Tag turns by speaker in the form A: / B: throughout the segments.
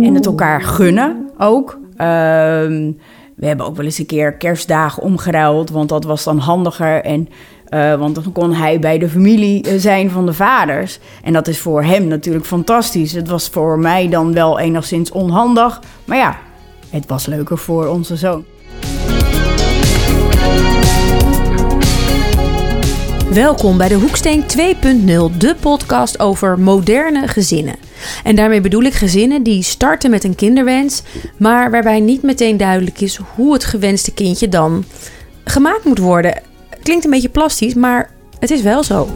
A: En het elkaar gunnen ook. Ehm, we hebben ook wel eens een keer kerstdagen omgeruild, want dat was dan handiger. En, uh, want dan kon hij bij de familie eh, zijn van de vaders. En dat is voor hem natuurlijk fantastisch. Het was voor mij dan wel enigszins onhandig. Maar ja, het was leuker voor onze zoon.
B: Welkom bij de Hoeksteen 2.0, de podcast over moderne gezinnen. En daarmee bedoel ik gezinnen die starten met een kinderwens, maar waarbij niet meteen duidelijk is hoe het gewenste kindje dan gemaakt moet worden. Klinkt een beetje plastisch, maar het is wel zo.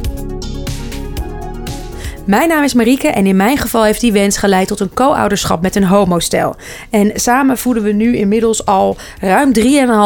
B: Mijn naam is Marieke en in mijn geval heeft die wens geleid tot een co-ouderschap met een homostel. En samen voeden we nu inmiddels al ruim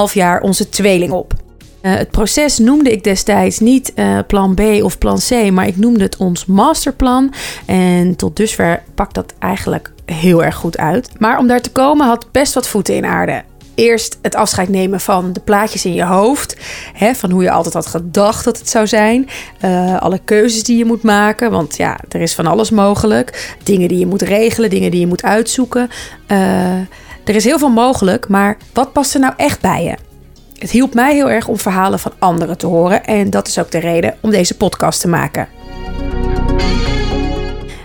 B: 3,5 jaar onze tweeling op. Uh, het proces noemde ik destijds niet uh, plan B of plan C, maar ik noemde het ons masterplan. En tot dusver pakt dat eigenlijk heel erg goed uit. Maar om daar te komen had best wat voeten in aarde. Eerst het afscheid nemen van de plaatjes in je hoofd. Hè, van hoe je altijd had gedacht dat het zou zijn. Uh, alle keuzes die je moet maken. Want ja, er is van alles mogelijk. Dingen die je moet regelen, dingen die je moet uitzoeken. er is heel veel mogelijk, maar wat past er nou echt bij je? Het hielp mij heel erg om verhalen van anderen te horen en dat is ook de reden om deze podcast te maken.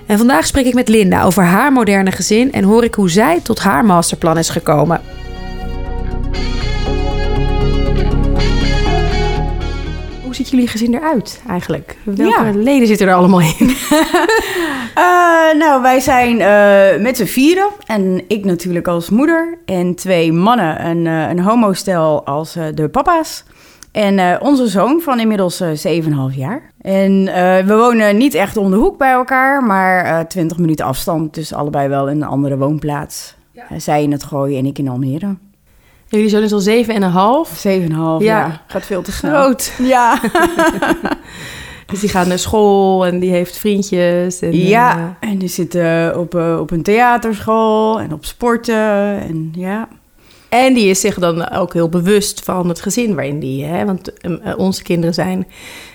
B: En vandaag spreek ik met Linda over haar moderne gezin en hoor ik hoe zij tot haar masterplan is gekomen. Hoe ziet jullie gezin eruit eigenlijk? Welke leden zitten er allemaal in?
A: uh, nou, wij zijn uh, met z'n vieren. En ik natuurlijk als moeder. En twee mannen, een, uh, een homostel als de papa's. En onze zoon van inmiddels 7,5 jaar. En we wonen niet echt om de hoek bij elkaar, maar 20 minuten afstand. Dus allebei wel in een andere woonplaats. Ja. zij in het Gooien en ik in Almere.
B: Jullie zoon is al zeven en een half.
A: Zeven en een half, ja. Gaat veel te snel.
B: Groot.
A: Ja.
B: dus die gaat naar school en die heeft vriendjes. En,
A: ja, uh... en die zit uh, op, uh, op een theaterschool en op sporten en ja.
B: En die is zich dan ook heel bewust van het gezin waarin die... Hè, want onze kinderen zijn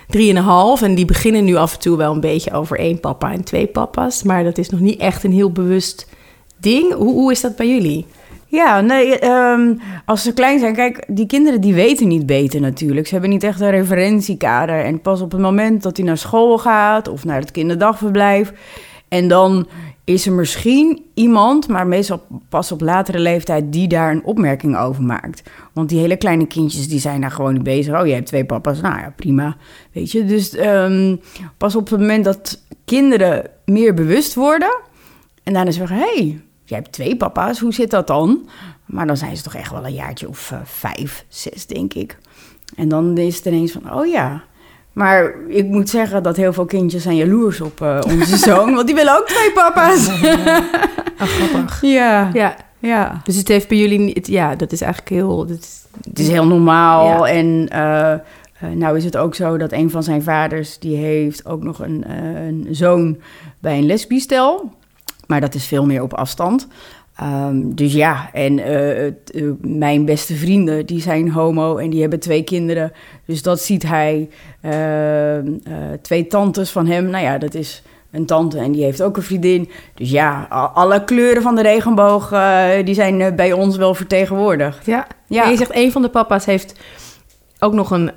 B: drieënhalf en die beginnen nu af en toe wel een beetje over één papa en twee papa's. Maar dat is nog niet echt een heel bewust ding. Hoe, hoe is dat bij jullie?
A: Ja, nee, um, als ze klein zijn, kijk, die kinderen die weten niet beter natuurlijk. Ze hebben niet echt een referentiekader. En pas op het moment dat hij naar school gaat of naar het kinderdagverblijf... en dan is er misschien iemand, maar meestal pas op latere leeftijd... die daar een opmerking over maakt. Want die hele kleine kindjes, die zijn daar gewoon niet bezig. Oh, je hebt twee papa's, nou ja, prima, weet je. Dus um, pas op het moment dat kinderen meer bewust worden... en daarna zeggen, hé... Hey, jij hebt twee papa's, hoe zit dat dan? Maar dan zijn ze toch echt wel een jaartje of uh, vijf, zes, denk ik. En dan is het ineens van, oh ja. Maar ik moet zeggen dat heel veel kindjes zijn jaloers op uh, onze zoon. want die willen ook twee papa's.
B: oh, grappig.
A: Ja.
B: ja. Ja. Dus het heeft bij jullie niet... Ja, dat is eigenlijk heel... Dat is,
A: het is heel normaal. Ja. En uh, nou is het ook zo dat een van zijn vaders... die heeft ook nog een, een zoon bij een lesbisch stel. Maar dat is veel meer op afstand. Um, dus ja, en uh, uh, mijn beste vrienden, die zijn homo en die hebben twee kinderen. Dus dat ziet hij. Uh, twee tantes van hem, nou ja, dat is een tante en die heeft ook een vriendin. Dus ja, alle kleuren van de regenboog, die zijn bij ons wel vertegenwoordigd.
B: Ja, ja. En je zegt, een van de papa's heeft ook nog een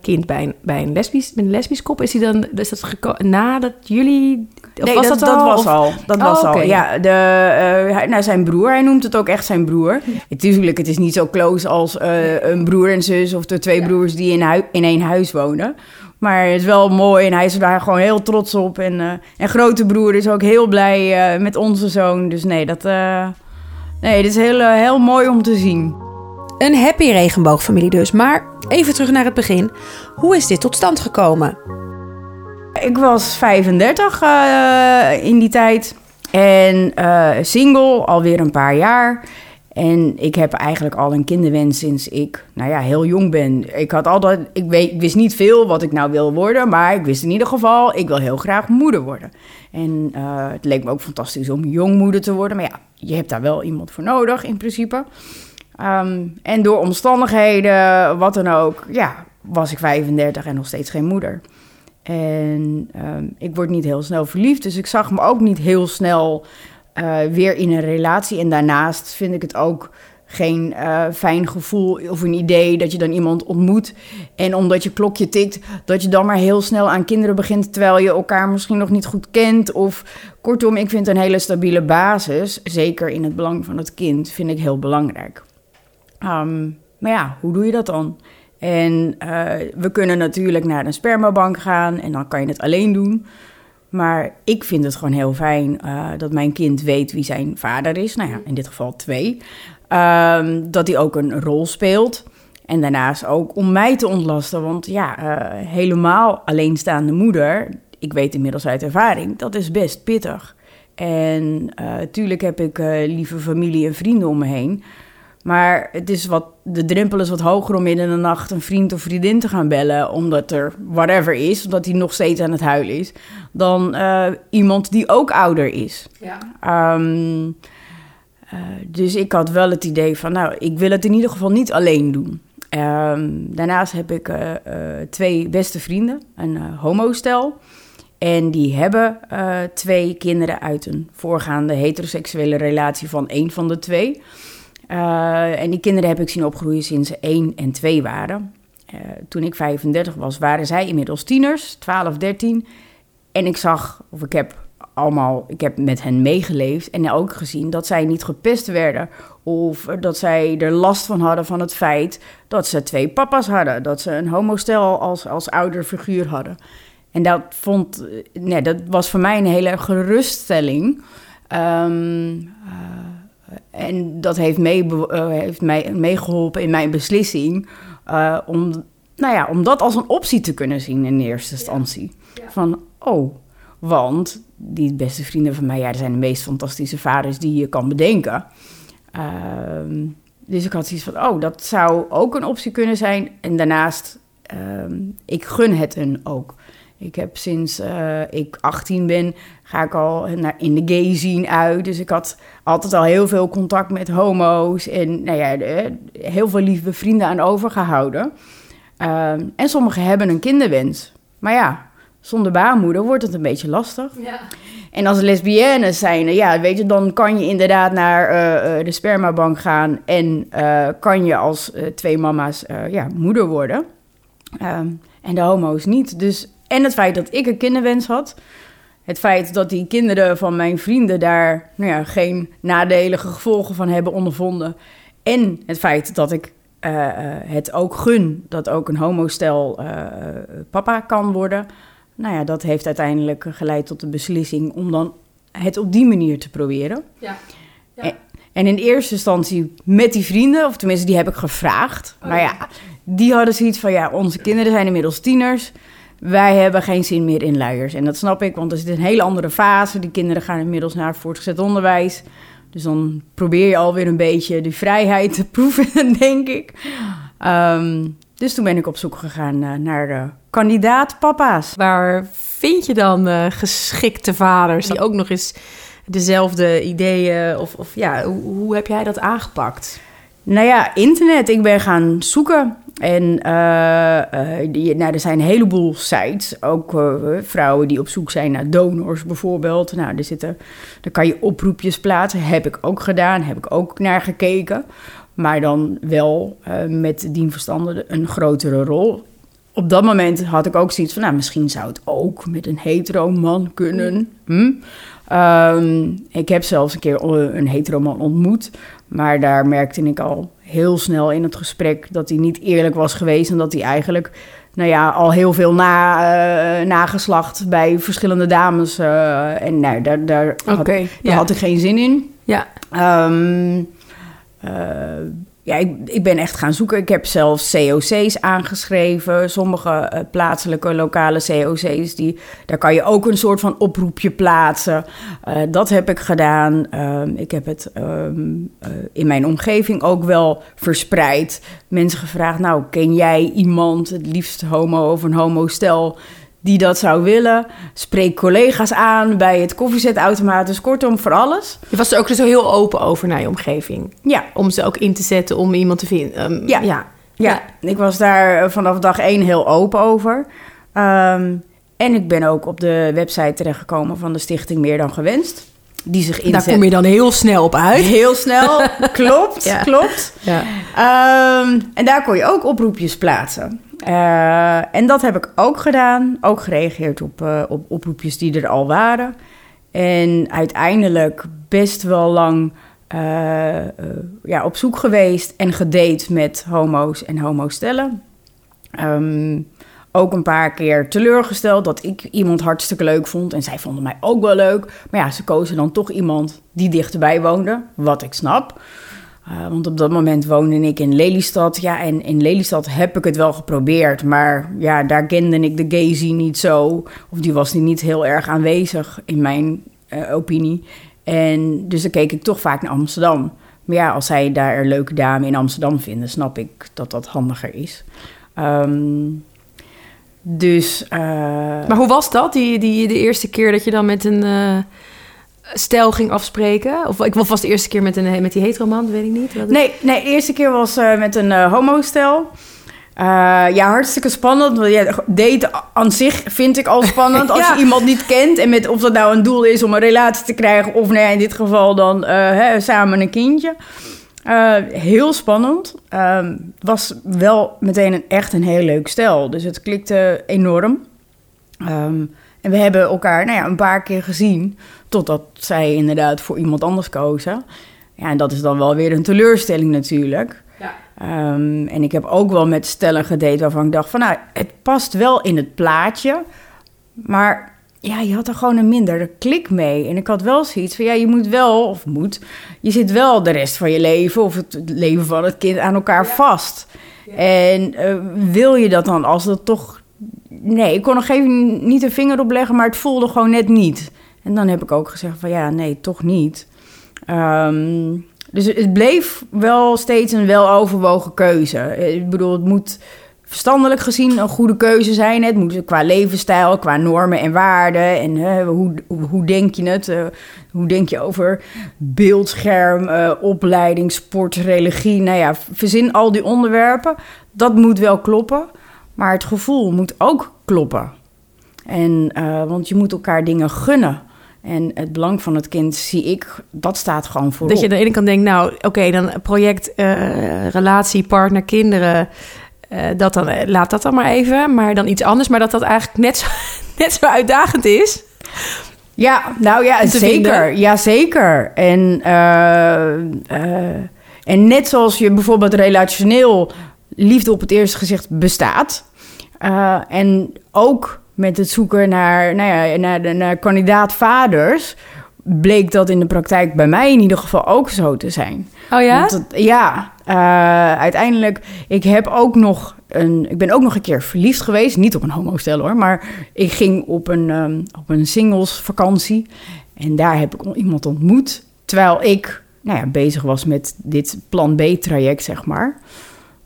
B: kind bij een, bij een lesbisch, met een lesbisch kop. Is hij dan, is dat nadat jullie...
A: Nee, was dat, dat, al, dat was of? al. Dat oh, was okay. al. Ja, de, uh, nou, zijn broer, hij noemt het ook echt zijn broer. Natuurlijk, het is niet zo close als uh, een broer en zus of de twee ja. broers die in, hui in één huis wonen. Maar het is wel mooi en hij is daar gewoon heel trots op. En, uh, en grote broer is ook heel blij met onze zoon. Dus nee, dat, nee, dat is heel, heel mooi om te zien.
B: Een happy regenboogfamilie dus. Maar even terug naar het begin. Hoe is dit tot stand gekomen?
A: Ik was 35 uh, in die tijd. En uh, single, alweer een paar jaar. En ik heb eigenlijk al een kinderwens sinds ik, nou ja, heel jong ben. Ik had altijd, ik, weet, ik wist niet veel wat ik nou wil worden, maar ik wist in ieder geval, ik wil heel graag moeder worden. En uh, het leek me ook fantastisch om jongmoeder te worden, maar ja, je hebt daar wel iemand voor nodig in principe. Um, en door omstandigheden, wat dan ook, ja, was ik 35 en nog steeds geen moeder. En ehm, ik word niet heel snel verliefd, dus ik zag me ook niet heel snel eh, weer in een relatie. En daarnaast vind ik het ook geen uh, fijn gevoel of een idee dat je dan iemand ontmoet. En omdat je klokje tikt, dat je dan maar heel snel aan kinderen begint. Terwijl je elkaar misschien nog niet goed kent. Of kortom, ik vind een hele stabiele basis, zeker in het belang van het kind, vind ik heel belangrijk. Um, maar ja, hoe doe je dat dan? En uh, we kunnen natuurlijk naar een spermabank gaan en dan kan je het alleen doen. Maar ik vind het gewoon heel fijn uh, dat mijn kind weet wie zijn vader is. Nou ja, in dit geval twee. Um, dat hij ook een rol speelt. En daarnaast ook om mij te ontlasten. Want ja, uh, helemaal alleenstaande moeder, ik weet inmiddels uit ervaring, dat is best pittig. En natuurlijk heb ik lieve familie en vrienden om me heen. Maar het is wat, de drempel is wat hoger om midden in de nacht een vriend of vriendin te gaan bellen. Omdat er whatever is, omdat hij nog steeds aan het huilen is. Dan uh, iemand die ook ouder is. Ja. Um, uh, dus ik had wel het idee van, nou, ik wil het in ieder geval niet alleen doen. Um, daarnaast heb ik uh, twee beste vrienden, een homostel. En die hebben twee kinderen uit een voorgaande heteroseksuele relatie van één van de twee. Uh, en die kinderen heb ik zien opgroeien sinds ze 1 en 2 waren. Uh, toen ik 35 was, waren zij inmiddels tieners, 12, 13. En ik zag, of ik heb allemaal, ik heb met hen meegeleefd en ook gezien dat zij niet gepest werden. Of dat zij er last van hadden van het feit dat ze twee papa's hadden. Dat ze een homostel als, als ouderfiguur hadden. En dat, vond, nee, dat was voor mij een hele geruststelling. Um, en dat heeft, mee, uh, heeft mij meegeholpen in mijn beslissing uh, om, nou ja, om dat als een optie te kunnen zien in eerste instantie. Ja. Ja. Van, oh, want die beste vrienden van mij, ja, dat zijn de meest fantastische vaders die je kan bedenken. Uh, dus ik had zoiets van, oh, dat zou ook een optie kunnen zijn. En daarnaast, ehm, ik gun het hun ook. Ik heb sinds uh, ik 18 ben, ga ik al naar, in de gay zien uit. Dus ik had altijd al heel veel contact met homo's. En nou ja, heel veel lieve vrienden aan overgehouden. Uh, en sommigen hebben een kinderwens. Maar ja, zonder baarmoeder wordt het een beetje lastig. Ja. En als lesbiennes zijn, ja, weet je, dan kan je inderdaad naar uh, de spermabank gaan. En kan je als twee mama's ja, moeder worden. Um, en de homo's niet. Dus en het feit dat ik een kinderwens had. Het feit dat die kinderen van mijn vrienden daar nou ja, geen nadelige gevolgen van hebben ondervonden. En het feit dat ik uh, het ook gun dat ook een homostel uh, papa kan worden. Nou ja, dat heeft uiteindelijk geleid tot de beslissing om dan het op die manier te proberen. Ja. ja. En, en, in eerste instantie met die vrienden, of tenminste die heb ik gevraagd. Oh, maar ja, die hadden zoiets van ja, onze kinderen zijn inmiddels tieners wij hebben geen zin meer in luiers. En dat snap ik, want er zit een hele andere fase. Die kinderen gaan inmiddels naar voortgezet onderwijs. Dus dan probeer je alweer een beetje die vrijheid te proeven, denk ik. Um, dus toen ben ik op zoek gegaan uh, naar de kandidaatpapa's.
C: Waar vind je dan uh, geschikte vaders die ook nog eens dezelfde ideeën... of, of ja, hoe, hoe heb jij dat aangepakt?
A: Nou ja, internet. Ik ben gaan zoeken. En uh, die, nou, er zijn een heleboel sites, ook uh, vrouwen die op zoek zijn naar donors bijvoorbeeld. Nou, er zitten, daar kan je oproepjes plaatsen. Heb ik ook gedaan, heb ik ook naar gekeken. Maar dan wel met dienverstanden een grotere rol. Op dat moment had ik ook zoiets van, nou, misschien zou het ook met een hetero man kunnen. Hm? Um, ik heb zelfs een keer een hetero man ontmoet. Maar daar merkte ik al heel snel in het gesprek dat hij niet eerlijk was geweest. En dat hij eigenlijk nou ja, al heel veel na, uh, nageslacht bij verschillende dames. Uh, en nou, daar, daar, okay, had, daar ja. had ik geen zin in. Ja. Um, uh, ja, ik, ik ben echt gaan zoeken. Ik heb zelfs COC's aangeschreven. Sommige uh, plaatselijke, lokale COC's, die, daar kan je ook een soort van oproepje plaatsen. Uh, dat heb ik gedaan. Uh, ik heb het um, in mijn omgeving ook wel verspreid. Mensen gevraagd, nou, ken jij iemand, het liefst homo of een homostel die dat zou willen. Spreek collega's aan bij het koffiezetautomaat. Dus kortom, voor alles.
C: Je was er ook zo heel open over naar je omgeving. Ja. Om ze ook in te zetten om iemand te vinden. Um,
A: ja. ja. Ja. ik was daar vanaf dag één heel open over. Um, En ik ben ook op de website terechtgekomen van de stichting Meer Dan Gewenst. Die zich inzet.
C: Daar kom je dan heel snel op uit.
A: Heel snel, klopt,
C: Ja.
A: klopt.
C: Ja.
A: Ehm, en daar kon je ook oproepjes plaatsen. Eh, en dat heb ik ook gedaan. Ook gereageerd op, eh, op oproepjes die er al waren. En uiteindelijk best wel lang eh, ja, op zoek geweest en gedate met homo's en homostellen. Ehm ook een paar keer teleurgesteld dat ik iemand hartstikke leuk vond. En zij vonden mij ook wel leuk. Maar ja, ze kozen dan toch iemand die dichterbij woonde. Wat ik snap. Uh, want op dat moment woonde ik in Lelystad. Ja, en in Lelystad heb ik het wel geprobeerd. Maar ja, daar kende ik de gay niet zo. Of die was niet heel erg aanwezig in mijn uh, opinie. En dus dan keek ik toch vaak naar Amsterdam. Maar ja, als zij daar een leuke dame in Amsterdam vinden, snap ik dat dat handiger is. Um, dus. Uh,
B: maar hoe was dat? Die, die, de eerste keer dat je dan met een stijl ging afspreken? Of ik was vast de eerste keer met, een, met die heteroman, weet ik niet. Wat
A: nee, nee, de eerste keer was uh, met een homo-stijl. ja, hartstikke spannend. Want ja, daten aan zich vind ik al spannend. Als je iemand niet kent en met of dat nou een doel is om een relatie te krijgen, of nou ja, in dit geval dan hè, samen een kindje. Uh, heel spannend. Uh, was wel meteen een, echt een heel leuk stel. Dus het klikte enorm. Um, en we hebben elkaar nou ja, een paar keer gezien. Totdat zij inderdaad voor iemand anders kozen. Ja, en dat is dan wel weer een teleurstelling natuurlijk.
B: Ja.
A: Um, en ik heb ook wel met stellen gedate waarvan ik dacht van... nou, het past wel in het plaatje. Maar ja, je had er gewoon een minder klik mee. En ik had wel zoiets van, ja, je moet wel, of moet... je zit wel de rest van je leven... of het leven van het kind aan elkaar ja. vast. Ja. En uh, wil je dat dan als dat toch... Nee, ik kon nog even niet een vinger op leggen... maar het voelde gewoon net niet. En dan heb ik ook gezegd van, ja, nee, toch niet. Um, dus het bleef wel steeds een weloverwogen keuze. Ik bedoel, het moet verstandelijk gezien een goede keuze zijn. Het moet qua levensstijl, qua normen en waarden. En hoe, hoe denk je het? Uh, hoe denk je over beeldscherm, uh, opleiding, sport, religie? Nou ja, verzin al die onderwerpen. Dat moet wel kloppen. Maar het gevoel moet ook kloppen. En, want je moet elkaar dingen gunnen. En het belang van het kind zie ik, dat staat gewoon voor.
B: Dat je aan de ene kant denkt, nou oké, okay, dan project, relatie, partner, kinderen... Uh, dat dan, laat dat dan maar even, maar dan iets anders. Maar dat dat eigenlijk net zo, net zo uitdagend is.
A: Ja, nou ja, zeker. Ja, zeker. En, uh, en net zoals je bijvoorbeeld relationeel liefde op het eerste gezicht bestaat. en ook met het zoeken naar, nou ja, naar, de, naar kandidaat-vaders bleek dat in de praktijk bij mij in ieder geval ook zo te zijn.
B: Oh ja?
A: Want het, ja, uh, uiteindelijk, ik heb ook nog een, ik ben ook nog een keer verliefd geweest, niet op een homostel hoor, maar ik ging op een, um, op een singles vakantie en daar heb ik iemand ontmoet, terwijl ik, nou ja, bezig was met dit plan B traject zeg maar,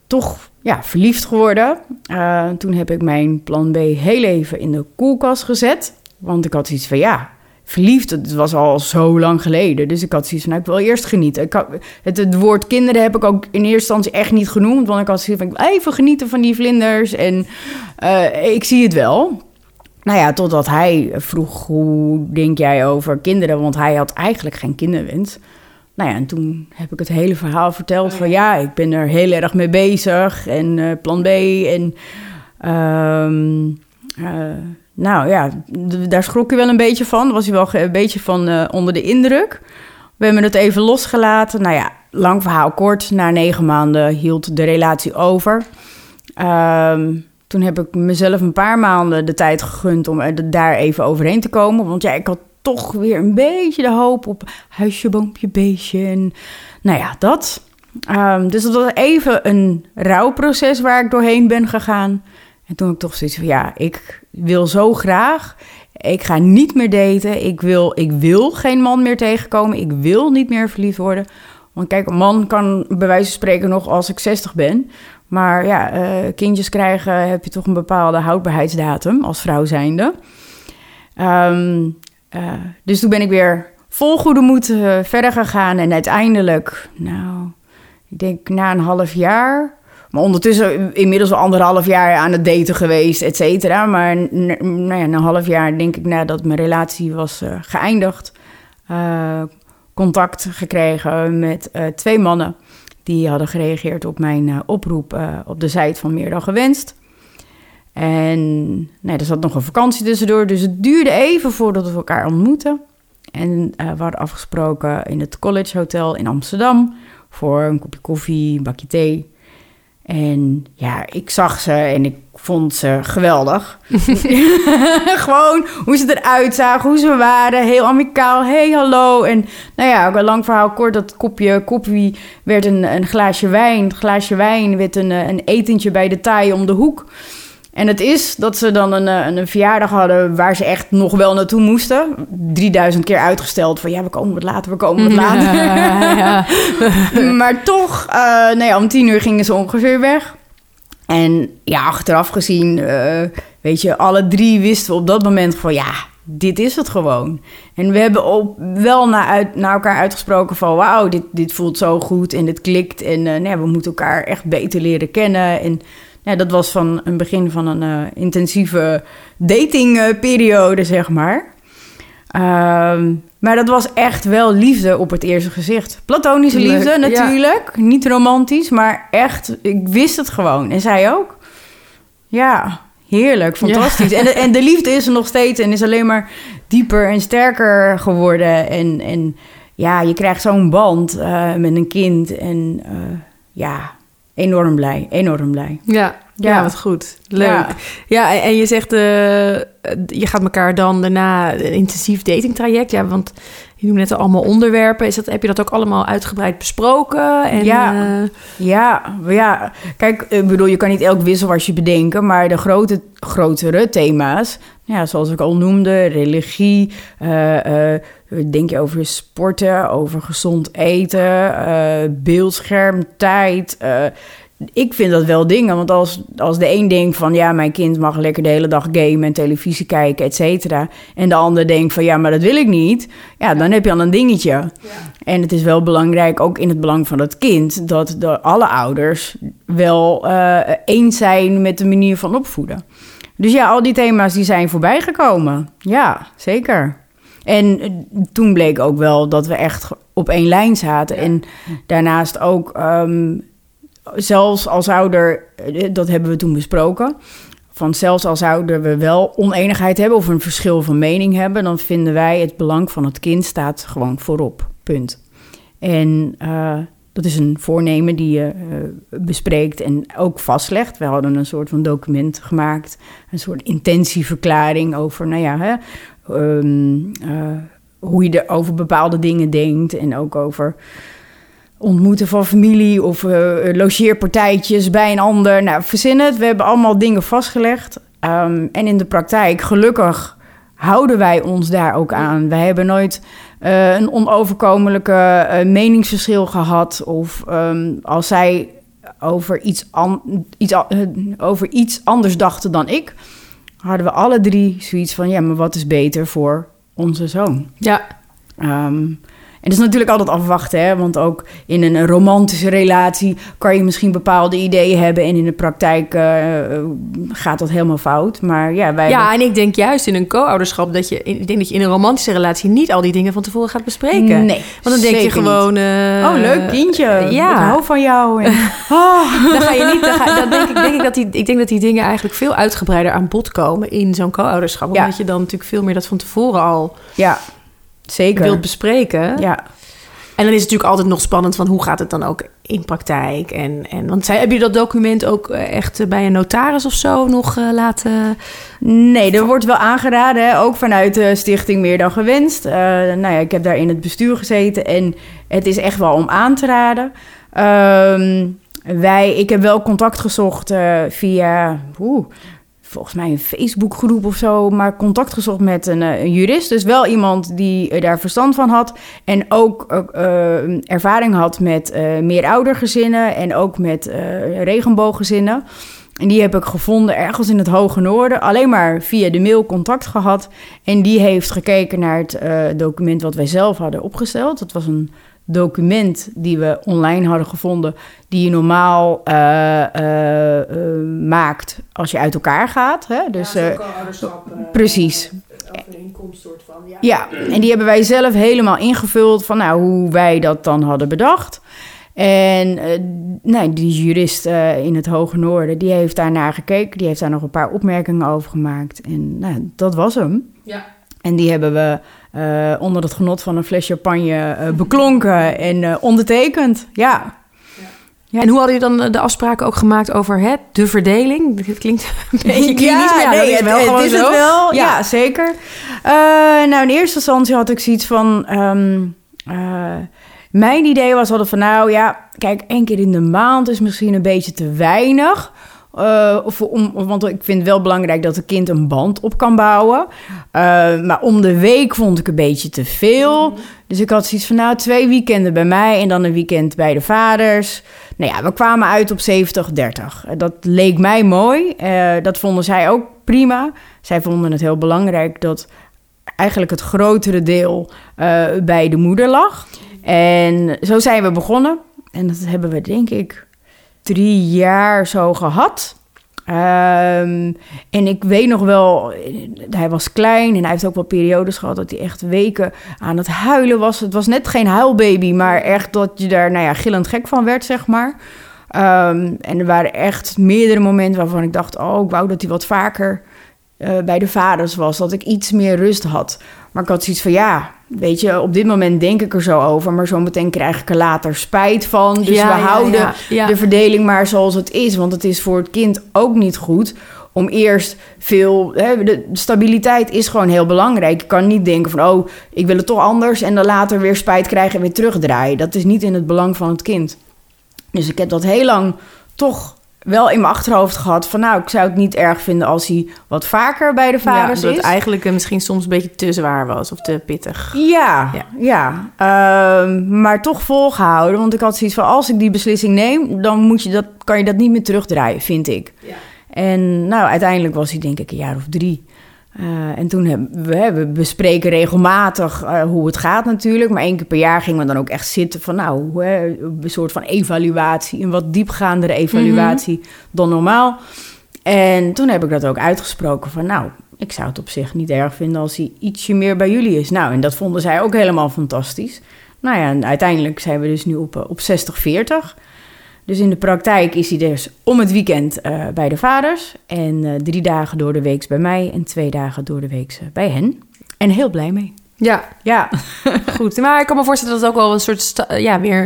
A: toch ja, verliefd geworden. Uh, toen heb ik mijn plan B heel even in de koelkast gezet, want ik had iets van ja verliefd. Het was al zo lang geleden. Dus ik had zoiets van, nou, ik wil eerst genieten. Ik het, het, woord kinderen heb ik ook in eerste instantie echt niet genoemd. Want ik had zoiets van, even genieten van die vlinders. En uh, ik zie het wel. Nou ja, totdat hij vroeg, hoe denk jij over kinderen? Want hij had eigenlijk geen kinderwens. Nou ja, en toen heb ik het hele verhaal verteld van... ja, ik ben er heel erg mee bezig en uh, plan B en... Um, uh, nou ja, daar schrok hij wel een beetje van. Was hij wel een beetje van uh, onder de indruk. We hebben het even losgelaten. Nou ja, lang verhaal kort. Na negen maanden hield de relatie over. Um, toen heb ik mezelf een paar maanden de tijd gegund om er daar even overheen te komen. Want ja, ik had toch weer een beetje de hoop op huisje, boompje, beestje. En nou ja, dat. Um, dus dat was even een rouwproces waar ik doorheen ben gegaan. En toen ik toch zoiets van, ja, ik wil zo graag. Ik ga niet meer daten. Ik wil, ik wil geen man meer tegenkomen. Ik wil niet meer verliefd worden. Want kijk, een man kan bij wijze van spreken nog als ik 60 ben. Maar ja, uh, kindjes krijgen heb je toch een bepaalde houdbaarheidsdatum als vrouw zijnde. Um, uh, dus toen ben ik weer vol goede moed uh, verder gegaan. En uiteindelijk, nou, ik denk na een half jaar Maar ondertussen inmiddels al anderhalf jaar aan het daten geweest, et cetera. Maar nou ja, na een half jaar denk ik nadat mijn relatie was eh, geëindigd... eh, contact gekregen met eh, twee mannen... die hadden gereageerd op mijn eh, oproep eh, op de site van Meer dan Gewenst... En nee, er zat nog een vakantie tussendoor, dus het duurde even voordat we elkaar ontmoetten. En eh, we hadden afgesproken in het College Hotel in Amsterdam voor een kopje koffie, een bakje thee. En ja, ik zag ze en ik vond ze geweldig. Gewoon hoe ze eruit zagen, hoe ze waren. Heel amicaal, hey, hallo. En nou ja, ook een lang verhaal kort. Dat kopje koffie werd een, een glaasje wijn. Het glaasje wijn werd een, eh, een etentje bij de taai om de hoek. En het is dat ze dan een, eh, een verjaardag hadden waar ze echt nog wel naartoe moesten. 3000 keer uitgesteld van ja, we komen wat later, we komen wat later.
B: ja.
A: maar toch, eh ja, om tien uur gingen ze ongeveer weg. En ja, achteraf gezien, eh, weet je, alle drie wisten we op dat moment van ja, dit is het gewoon. En we hebben ook wel naar, uit, naar elkaar uitgesproken van wauw, dit, dit voelt zo goed en dit klikt. En eh, nou we moeten elkaar echt beter leren kennen. En ja, dat was van een begin van een eh, intensieve datingperiode, zeg maar. Ehm, maar dat was echt wel liefde op het eerste gezicht. Platonische
B: Leuk,
A: liefde
B: ja.
A: natuurlijk. Niet romantisch, maar echt, ik wist het gewoon. En zij ook. Ja, heerlijk, fantastisch. En, de, en de liefde is er nog steeds en is alleen maar dieper en sterker geworden. En, en ja, je krijgt zo'n band eh, met een kind. En eh, ja, enorm blij, enorm blij.
B: Ja, ja,
A: Ja.
B: wat goed. Leuk. Ja,
A: Ja.
B: en- je zegt, eh, je gaat elkaar dan daarna een intensief datingtraject. Ja, want je noemt net al allemaal onderwerpen. Is dat, heb je dat ook allemaal uitgebreid besproken? En,
A: Ja.
B: eh,
A: Ja, ja, kijk, ik bedoel, je kan niet elk wisselwasje bedenken, maar de grote, grotere thema's, ja, zoals ik al noemde, religie, eh, eh, denk je over sporten, over gezond eten, eh beeldscherm, tijd. ik vind dat wel dingen, want als, als de een denkt van ja, mijn kind mag lekker de hele dag gamen en televisie kijken, et cetera, en de ander denkt van ja, maar dat wil ik niet, ja, dan heb je al een dingetje. En het is wel belangrijk, ook in het belang van het kind, dat de, alle ouders wel eens zijn met de manier van opvoeden. Dus ja, al die thema's die zijn voorbij gekomen. Ja, zeker. En eh, toen bleek ook wel dat we echt op één lijn zaten. En daarnaast ook, ehm, zelfs als ouder, eh, dat hebben we toen besproken. Van zelfs als ouder we wel oneenigheid hebben of een verschil van mening hebben, dan vinden wij het belang van het kind staat gewoon voorop. Punt. En eh, dat is een voornemen die je eh, bespreekt en ook vastlegt. We hadden een soort van document gemaakt, een soort intentieverklaring over, nou ja, hè, ehm, eh, hoe je er over bepaalde dingen denkt en ook over ontmoeten van familie of eh, logeerpartijtjes bij een ander. Nou, verzin het. We hebben allemaal dingen vastgelegd. Ehm, en in de praktijk, gelukkig, houden wij ons daar ook aan. Wij hebben nooit eh, een onoverkomelijke eh, meningsverschil gehad. Of ehm, als zij over iets, an- iets, eh, over iets anders dachten dan ik, hadden we alle drie zoiets van: ja, maar wat is beter voor onze zoon?
B: ja,
A: Ehm, en dat is natuurlijk altijd afwachten, hè? want ook in een romantische relatie kan je misschien bepaalde ideeën hebben en in de praktijk eh, eh, gaat dat helemaal fout. Maar ja, wij.
B: ja, en ik denk juist in een co-ouderschap dat je, ik denk dat je in een romantische relatie niet al die dingen van tevoren gaat bespreken.
A: Nee,
B: Want dan denk je gewoon. eh.
A: Oh, leuk kindje.
B: ja.
A: Ik hou van jou. En, oh.
B: Dan ga je niet. Dan, ga, dan denk ik, denk ik dat die, ik denk dat die dingen eigenlijk veel uitgebreider aan bod komen in zo'n co-ouderschap.
A: Ja.
B: Omdat je dan natuurlijk veel meer dat van tevoren al
A: Ja, zeker.
B: wilt bespreken.
A: Ja.
B: En dan is het natuurlijk altijd nog spannend van hoe gaat het dan ook in praktijk. En, en want zij, heb je dat document ook eh, echt eh, bij een notaris of zo nog eh, laten.
A: Nee, er wordt wel aangeraden, hè, ook vanuit de stichting Meer dan Gewenst. Nou ja, ik heb daar in het bestuur gezeten en het is echt wel om aan te raden. Ehm, wij, ik heb wel contact gezocht via, oeh, volgens mij een Facebookgroep of zo, maar contact gezocht met een, eh, een jurist. Dus wel iemand die eh, daar verstand van had en ook eh, ervaring had met eh meeroudergezinnen en ook met eh, regenbooggezinnen. En die heb ik gevonden ergens in het Hoge Noorden. Alleen maar via de mail contact gehad. En die heeft gekeken naar het document wat wij zelf hadden opgesteld. Dat was een document die we online hadden gevonden, die je normaal uh, uh, maakt als je uit elkaar gaat. Hè? Dus, ja, precies.
C: Overeenkomst soort van. Ja.
A: ja, en die hebben wij zelf helemaal ingevuld van nou, hoe wij dat dan hadden bedacht. En nee, die jurist in het Hoge Noorden, die heeft daar naar gekeken. Die heeft daar nog een paar opmerkingen over gemaakt. En nou, dat was hem.
C: Ja.
A: En die hebben we uh, onder het genot van een fles champagne beklonken en ondertekend. Ja.
B: Ja. En hoe hadden jullie dan de afspraken ook gemaakt over hè, de verdeling? Dat klinkt een beetje klinisch, ja, maar ja, nee, dat is wel
A: het,
B: gewoon
A: is
B: zo.
A: Het wel, ja, ja zeker. Uh, nou, in eerste instantie had ik zoiets van... Um, uh, mijn idee was altijd van, nou ja, kijk, één keer in de maand is misschien een beetje te weinig. Uh, of om, want ik vind het wel belangrijk dat een kind een band op kan bouwen. Uh, maar om de week vond ik een beetje te veel. Dus ik had zoiets van, nou, twee weekenden bij mij en dan een weekend bij de vaders. Nou ja, we kwamen uit op 70-30. Dat leek mij mooi. Uh, dat vonden zij ook prima. Zij vonden het heel belangrijk dat eigenlijk het grotere deel bij de moeder lag. En zo zijn we begonnen. En dat hebben we, denk ik, drie jaar zo gehad. Um, en ik weet nog wel, hij was klein en hij heeft ook wel periodes gehad dat hij echt weken aan het huilen was. Het was net geen huilbaby, maar echt dat je daar, nou ja, gillend gek van werd, zeg maar. Um, en er waren echt meerdere momenten waarvan ik dacht, oh, ik wou dat hij wat vaker uh, bij de vaders was, dat ik iets meer rust had. Maar ik had zoiets van, ja, weet je, op dit moment denk ik er zo over, maar zometeen krijg ik er later spijt van. Dus
B: Ja,
A: we
B: ja,
A: houden
B: ja,
A: de verdeling maar zoals het is, want het is voor het kind ook niet goed om eerst veel. Hè, de stabiliteit is gewoon heel belangrijk. Je kan niet denken van, oh, ik wil het toch anders en dan later weer spijt krijgen en weer terugdraaien. Dat is niet in het belang van het kind. Dus ik heb dat heel lang toch wel in mijn achterhoofd gehad van nou, ik zou het niet erg vinden als hij wat vaker bij de vaders
B: ja, dat
A: is.
B: het eigenlijk eh, misschien soms een beetje te zwaar was of te pittig.
A: Ja,
B: Ja.
A: ja. Ehm, maar toch volgehouden. Want ik had zoiets van, als ik die beslissing neem... dan moet je dat, kan je dat niet meer terugdraaien, vind ik.
C: Ja.
A: En nou, uiteindelijk was hij denk ik een jaar of drie. Eh, en toen hebben we, bespreken regelmatig eh, hoe het gaat natuurlijk. Maar één keer per jaar gingen we dan ook echt zitten van... nou, hè, een soort van evaluatie. Een wat diepgaandere evaluatie dan normaal. En toen heb ik dat ook uitgesproken van... nou, ik zou het op zich niet erg vinden als hij ietsje meer bij jullie is. Nou, en dat vonden zij ook helemaal fantastisch. Nou ja, en uiteindelijk zijn we dus nu op, eh, op 60-40. Dus in de praktijk is hij dus om het weekend eh, bij de vaders. En eh, drie dagen door de week bij mij en twee dagen door de week eh, bij hen. En heel blij mee.
B: Ja,
A: Ja,
B: goed. Maar ik kan me voorstellen dat het ook wel een soort, ja, weer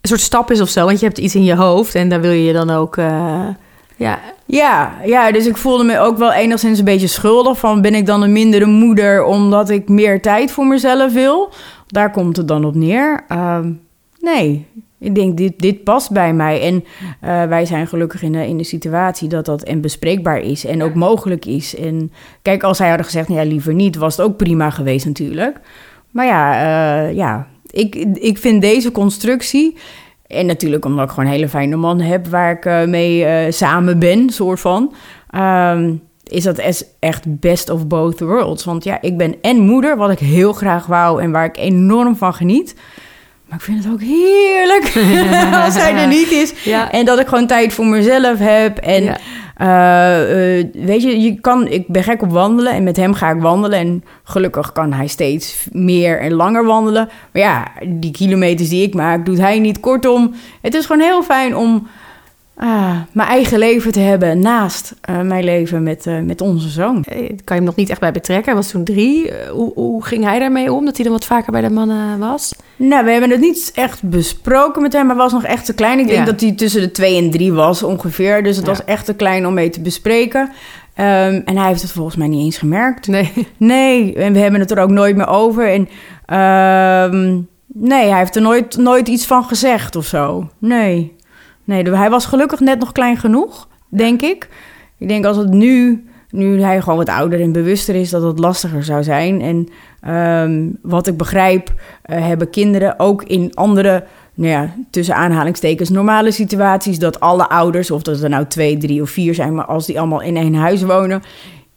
B: een soort stap is of zo. Want je hebt iets in je hoofd en daar wil je dan ook, ja,
A: ja, ja, dus ik voelde me ook wel enigszins een beetje schuldig. Van ben ik dan een mindere moeder omdat ik meer tijd voor mezelf wil? Daar komt het dan op neer. Ehm, nee, ik denk dit, dit past bij mij. En eh, wij zijn gelukkig in de, in de situatie dat dat en bespreekbaar is en ook mogelijk is. En kijk, als zij hadden gezegd, nou ja, liever niet, was het ook prima geweest natuurlijk. Maar ja, eh, ja ik, ik vind deze constructie... En natuurlijk omdat ik gewoon een hele fijne man heb waar ik eh, mee samen ben, soort van. ehm, is dat echt best of both worlds. Want ja, ik ben en moeder, wat ik heel graag wou en waar ik enorm van geniet. Maar ik vind het ook heerlijk als hij er niet is.
B: ja.
A: En dat ik gewoon tijd voor mezelf heb. En
B: Ja.
A: eh, eh, weet je, je kan, ik ben gek op wandelen en met hem ga ik wandelen. En gelukkig kan hij steeds meer en langer wandelen. Maar ja, die kilometers die ik maak, doet hij niet. Kortom, het is gewoon heel fijn om ah, mijn eigen leven te hebben naast eh, mijn leven met, eh, met onze zoon.
B: Eh, Kan je hem nog niet echt bij betrekken. Hij was toen drie. Hoe, hoe ging hij daarmee om? Dat hij dan wat vaker bij de mannen was?
A: Nou, we hebben het niet echt besproken met hem. Hij was nog echt te klein. Ik denk dat hij tussen de twee en drie was ongeveer. Dus het
B: Ja.
A: was echt te klein om mee te bespreken. Ehm, en hij heeft het volgens mij niet eens gemerkt.
B: Nee.
A: Nee, en we hebben het er ook nooit meer over. En ehm, nee, hij heeft er nooit, nooit iets van gezegd of zo. Nee. Nee, hij was gelukkig net nog klein genoeg, denk ik. Ik denk als het nu, nu hij gewoon wat ouder en bewuster is, dat het lastiger zou zijn. En ehm, wat ik begrijp, eh, hebben kinderen ook in andere, nou ja, tussen aanhalingstekens, normale situaties, dat alle ouders, of dat er nou twee, drie of vier zijn, maar als die allemaal in één huis wonen,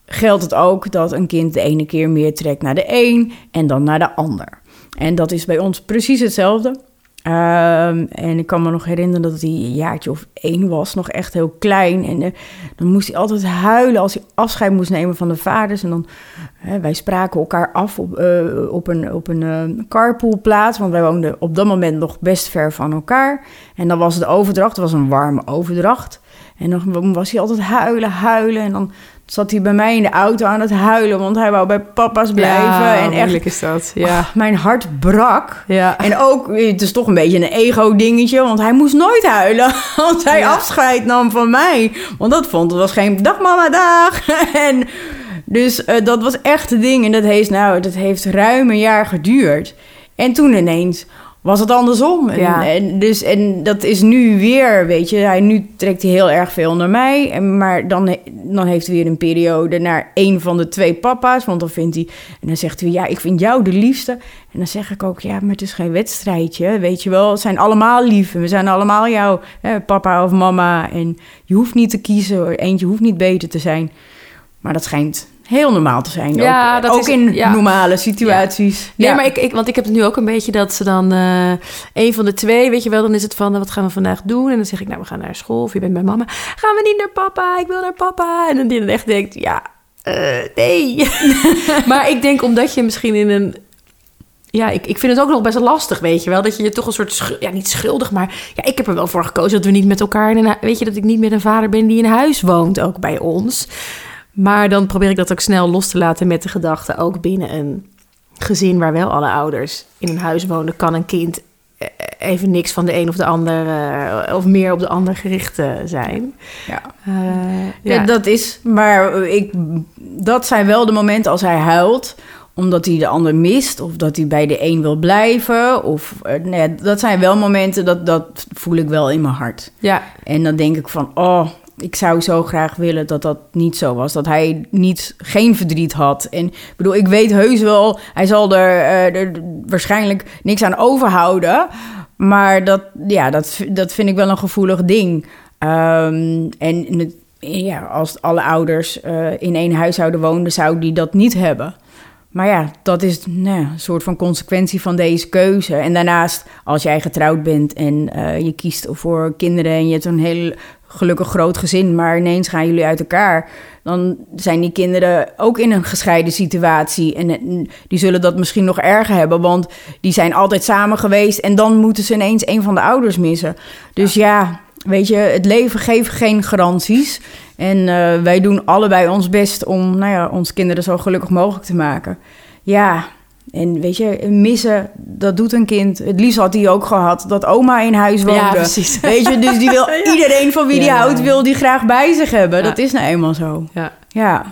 A: geldt het ook dat een kind de ene keer meer trekt naar de een en dan naar de ander. En dat is bij ons precies hetzelfde. Ehm, en ik kan me nog herinneren dat hij een jaartje of één was, nog echt heel klein. En eh, dan moest hij altijd huilen als hij afscheid moest nemen van de vaders. En dan, hè, wij spraken elkaar af op, eh, op een, op een eh, carpoolplaats, want wij woonden op dat moment nog best ver van elkaar. En dan was de overdracht, het was een warme overdracht. En dan was hij altijd huilen, huilen. En dan zat hij bij mij in de auto aan het huilen, want hij wou bij papa's blijven.
B: Ja,
A: en echt,
B: is dat. Ja.
A: mijn hart brak.
B: ja.
A: En ook, het is toch een beetje een ego-dingetje, want hij moest nooit huilen als hij
B: Ja.
A: afscheid nam van mij. Want dat vond, het was geen dag mama, dag. en dus eh, dat was echt het ding. En dat heeft, nou, dat heeft ruim een jaar geduurd. En toen ineens was het andersom. En,
B: Ja.
A: en, dus, en dat is nu weer, weet je, hij, nu trekt hij heel erg veel naar mij. En, maar dan, dan heeft hij weer een periode naar een van de twee papa's. Want dan vindt hij, en dan zegt hij, ja, ik vind jou de liefste. En dan zeg ik ook, ja, maar het is geen wedstrijdje, weet je wel. Het zijn allemaal lief en we zijn allemaal jouw hè, papa of mama. En je hoeft niet te kiezen, eentje hoeft niet beter te zijn. Maar dat schijnt heel normaal te zijn.
B: Ja,
A: ook
B: dat
A: ook
B: is-
A: in
B: ja.
A: normale situaties.
B: Nee,
A: Ja.
B: maar ik, ik, want ik heb het nu ook een beetje dat ze dan eh een van de twee, weet je wel, dan is het van eh, wat gaan we vandaag doen? En dan zeg ik, nou, we gaan naar school of je bent bij mama. Gaan we niet naar papa? Ik wil naar papa. En dan die dan echt denkt, ja, eh, nee. maar ik denk omdat je misschien in een ja, ik, ik vind het ook nog best wel lastig, weet je wel. Dat je je toch een soort, ja, niet schuldig, maar ja, ik heb er wel voor gekozen dat we niet met elkaar in weet je, dat ik niet met een vader ben die in huis woont, ook bij ons. Maar dan probeer ik dat ook snel los te laten met de gedachte, ook binnen een gezin waar wel alle ouders in een huis wonen, kan een kind eh, even niks van de een of de ander, eh, of meer op de ander gericht eh, zijn.
A: Ja. Ja,
B: ja.
A: dat is. Maar ik, dat zijn wel de momenten als hij huilt omdat hij de ander mist of dat hij bij de een wil blijven. Of, eh, nou dat zijn wel momenten dat, dat voel ik wel in mijn hart.
B: ja,
A: En dan denk ik van, oh, ik zou zo graag willen dat dat niet zo was. Dat hij niet, geen verdriet had. En ik bedoel, ik weet heus wel, hij zal er, eh, waarschijnlijk niks aan overhouden. Maar dat, ja, dat, dat vind ik wel een gevoelig ding. Ehm, en ja, als alle ouders eh, in één huishouden woonden, zou die dat niet hebben. Maar ja, dat is nou een soort van consequentie van deze keuze. En daarnaast, als jij getrouwd bent en eh, je kiest voor kinderen en je hebt een heel gelukkig groot gezin, maar ineens gaan jullie uit elkaar, dan zijn die kinderen ook in een gescheiden situatie. En die zullen dat misschien nog erger hebben, want die zijn altijd samen geweest en dan moeten ze ineens een van de ouders missen. Dus ja, weet je, het leven geeft geen garanties. En eh, wij doen allebei ons best om nou ja, ons kinderen zo gelukkig mogelijk te maken. Ja, en weet je, missen, dat doet een kind. Het liefst had hij ook gehad dat oma in huis woonde.
B: Ja, precies.
A: Weet je, dus die wil
B: Ja.
A: iedereen van wie die
B: Ja,
A: houdt, wil die graag bij zich hebben. Dat is nou eenmaal zo.
B: ja.
A: Ja.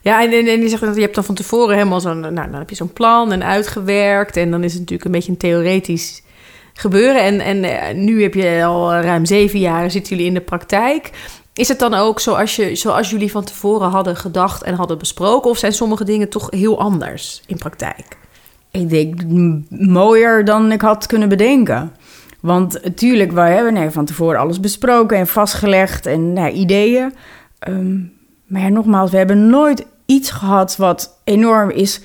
B: Ja, en, en, en die zegt dat je hebt dan van tevoren helemaal zo'n, nou, dan heb je zo'n plan en uitgewerkt. En dan is het natuurlijk een beetje een theoretisch gebeuren. En, en eh, nu heb je al ruim zeven jaar, zitten jullie in de praktijk. Is het dan ook zoals, je, zoals jullie van tevoren hadden gedacht en hadden besproken? Of zijn sommige dingen toch heel anders in praktijk?
A: Ik denk mooier dan ik had kunnen bedenken. Want natuurlijk, we hebben nee, van tevoren alles besproken en vastgelegd en nou, ideeën. Ehm, maar nogmaals, we hebben nooit iets gehad wat enorm is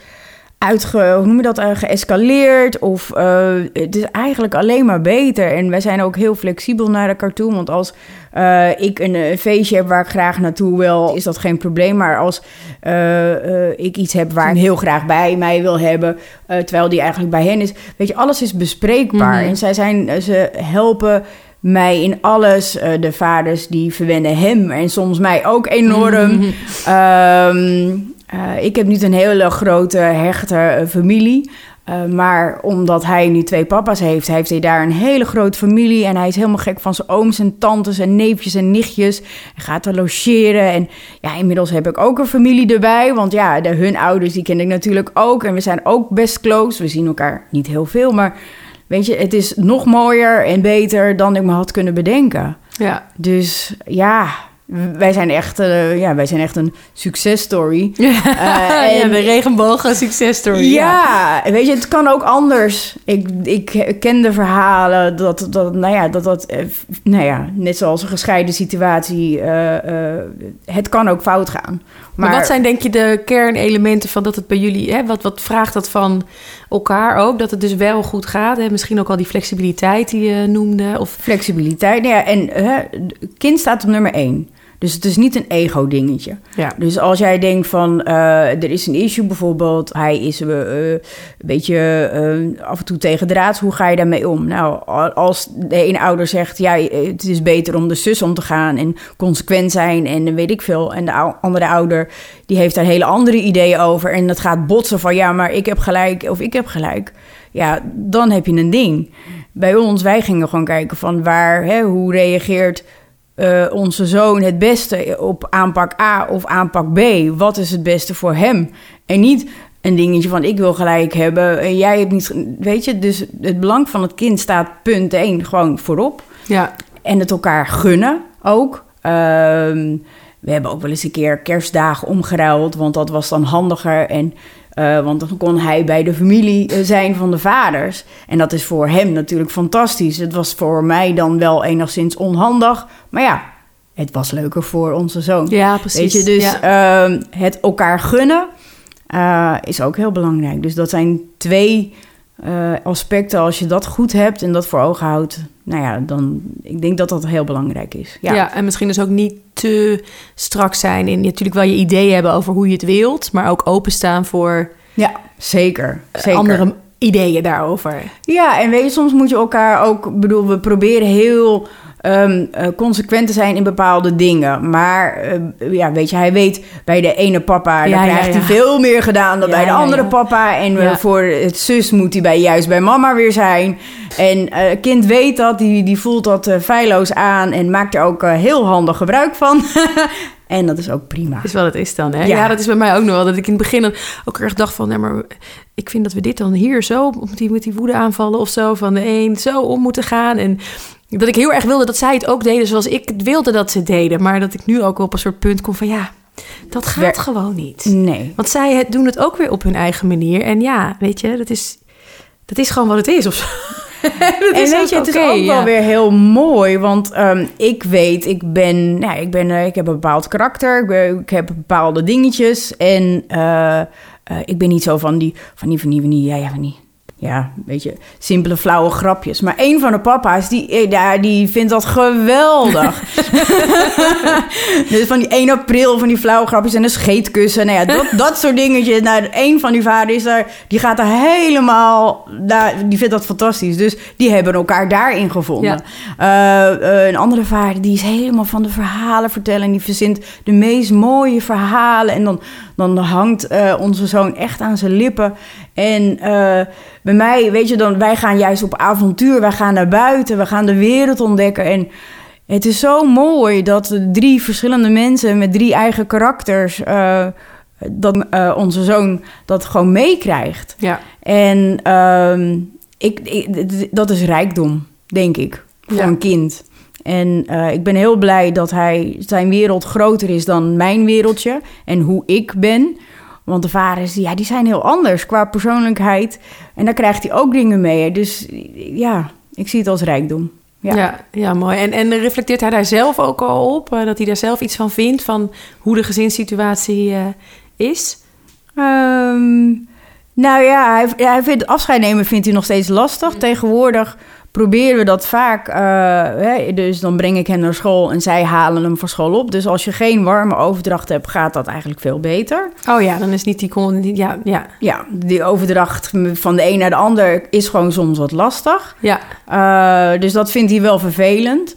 A: uitge, hoe noem je dat, eh, geëscaleerd. Of eh, het is eigenlijk alleen maar beter. En wij zijn ook heel flexibel naar elkaar toe. Want als eh, ik een, feestje heb waar ik graag naartoe wil, is dat geen probleem. Maar als ik iets heb waar ik heel graag bij mij wil hebben, terwijl die eigenlijk bij hen is, weet je, alles is bespreekbaar.
B: Mhm.
A: En zij zijn, ze helpen mij in alles. De vaders die verwennen hem en soms mij ook enorm. Ehm, eh, ik heb niet een hele grote, hechte eh, familie. Eh, maar omdat hij nu twee papa's heeft, heeft hij daar een hele grote familie. En hij is helemaal gek van zijn ooms en tantes en neefjes en nichtjes. Hij gaat er logeren. En ja, inmiddels heb ik ook een familie erbij. Want ja, de, hun ouders, die ken ik natuurlijk ook. En we zijn ook best close. We zien elkaar niet heel veel, maar weet je, het is nog mooier en beter dan ik me had kunnen bedenken.
B: Ja,
A: Dus ja, wij zijn echt, eh, ja, wij zijn echt een successtory.
B: Ja, ja,
A: en-
B: de regenbogen successtory.
A: Ja, weet je, het kan ook anders. Ik, ik ken de verhalen dat, dat, nou ja, dat, dat, eh, nou ja, net zoals een gescheiden situatie, het kan ook fout gaan.
B: Maar, wat zijn denk je de kernelementen van dat het bij jullie... Hè, wat, wat vraagt dat van elkaar ook? Dat het dus wel goed gaat? Hè? Misschien ook al die flexibiliteit die je noemde? Of,
A: Flexibiliteit, nou ja, en kind staat op nummer één. Dus het is niet een ego-dingetje.
B: ja.
A: Dus als jij denkt van, eh, er is een issue bijvoorbeeld, hij is eh, een beetje eh, af en toe tegen draads, hoe ga je daarmee om? Nou, als de ene ouder zegt, ja, het is beter om de zus om te gaan en consequent zijn en dan weet ik veel. En de ou- andere ouder, die heeft daar hele andere ideeën over en dat gaat botsen van, ja, maar ik heb gelijk of ik heb gelijk. Ja, dan heb je een ding. Bij ons, wij gingen gewoon kijken van waar, hè, hoe reageert eh, onze zoon het beste op aanpak A of aanpak B? Wat is het beste voor hem? En niet een dingetje van ik wil gelijk hebben en jij hebt niet. Weet je, dus het belang van het kind staat punt 1 gewoon voorop.
B: ja.
A: En het elkaar gunnen ook. Ehm, we hebben ook wel eens een keer kerstdagen omgeruild, want dat was dan handiger. En, eh, want dan kon hij bij de familie eh, zijn van de vaders. En dat is voor hem natuurlijk fantastisch. Het was voor mij dan wel enigszins onhandig. Maar ja, het was leuker voor onze zoon.
B: Ja, precies.
A: Weet je, dus
B: Ja.
A: ehm, het elkaar gunnen eh, is ook heel belangrijk. Dus dat zijn twee eh, aspecten. Als je dat goed hebt en dat voor ogen houdt, nou ja, dan ik denk dat dat heel belangrijk is.
B: Ja.
A: Ja,
B: en misschien dus ook niet te strak zijn in natuurlijk wel je ideeën hebben over hoe je het wilt, maar ook openstaan voor
A: ja zeker. zeker.
B: andere ideeën daarover.
A: Ja, en weet je, soms moet je elkaar ook, ik bedoel, we proberen heel eh, consequent te zijn in bepaalde dingen. Maar eh, ja, weet je, hij weet bij de ene papa,
B: Ja,
A: dan krijgt
B: ja.
A: hij veel meer gedaan dan bij de andere papa. En eh, voor het zus moet hij bij, juist bij mama weer zijn. En kind weet dat, die, die voelt dat feilloos aan en maakt er ook heel handig gebruik van. en dat is ook prima.
B: Is wat het is dan, hè? Ja.
A: Ja.
B: dat is bij mij ook nog wel. Dat ik in het begin ook erg dacht van... Nee, maar ik vind dat we dit dan hier zo... Met die, met die woede aanvallen of zo... Van de een zo om moeten gaan. En dat ik heel erg wilde dat zij het ook deden... zoals ik het wilde dat ze deden. Maar dat ik nu ook op een soort punt kom van... Ja, dat gaat
A: Wer-
B: gewoon niet.
A: Nee.
B: Want zij het- doen het ook weer op hun eigen manier. En ja, weet je, dat is, dat is gewoon wat het is of
A: En weet je, het is ook
B: ja.
A: wel weer heel mooi, want ehm, ik weet, ik ben, nou, ik ben, eh, ik heb een bepaald karakter, ik, ben- ik heb bepaalde dingetjes en eh, eh, ik ben niet zo van die, van die, van die, van die, ja, ja, van die, ja, weet je, simpele flauwe grapjes. Maar een van de papa's, die, eh, ja, die vindt dat geweldig. dus van die 1 april, van die flauwe grapjes en een scheetkussen, nou ja, dat, dat soort dingetjes. Nou, een van die vaders is daar, die gaat er helemaal, daar, die vindt dat fantastisch. Dus die hebben elkaar daarin gevonden. Eh, eh, een andere vader, die is helemaal van de verhalen vertellen. En die verzint de meest mooie verhalen. En dan, dan hangt eh, onze zoon echt aan zijn lippen. En eh, bij mij, weet je, dan, wij gaan juist op avontuur. Wij gaan naar buiten, we gaan de wereld ontdekken. En het is zo mooi dat drie verschillende mensen met drie eigen karakters... dat eh, onze zoon dat gewoon meekrijgt.
B: Ja,
A: En ehm, ik, ik- dat is rijkdom, denk ik, voor
B: Ja.
A: een kind. En eh, ik ben heel blij dat hij zijn wereld groter is dan mijn wereldje en hoe ik ben. Want de vaders, ja, die zijn heel anders qua persoonlijkheid. En daar krijgt hij ook dingen mee. Dus ja, ik zie het als rijkdom.
B: ja.
A: Ja.
B: Ja, mooi. En, en reflecteert hij daar zelf ook al op? eh, dat hij daar zelf iets van vindt? Van hoe de gezinssituatie eh, is?
A: Ehm, nou ja, hij, vindt afscheid nemen vindt hij nog steeds lastig. Tegenwoordig proberen we dat vaak. eh, hè, dus dan breng ik hem naar school en zij halen hem van school op. Dus als je geen warme overdracht hebt, gaat dat eigenlijk veel beter.
B: Oh ja, dan is niet die- Ja, ja,
A: Ja, die overdracht van de een naar de ander is gewoon soms wat lastig.
B: ja.
A: Eh, dus dat vindt hij wel vervelend.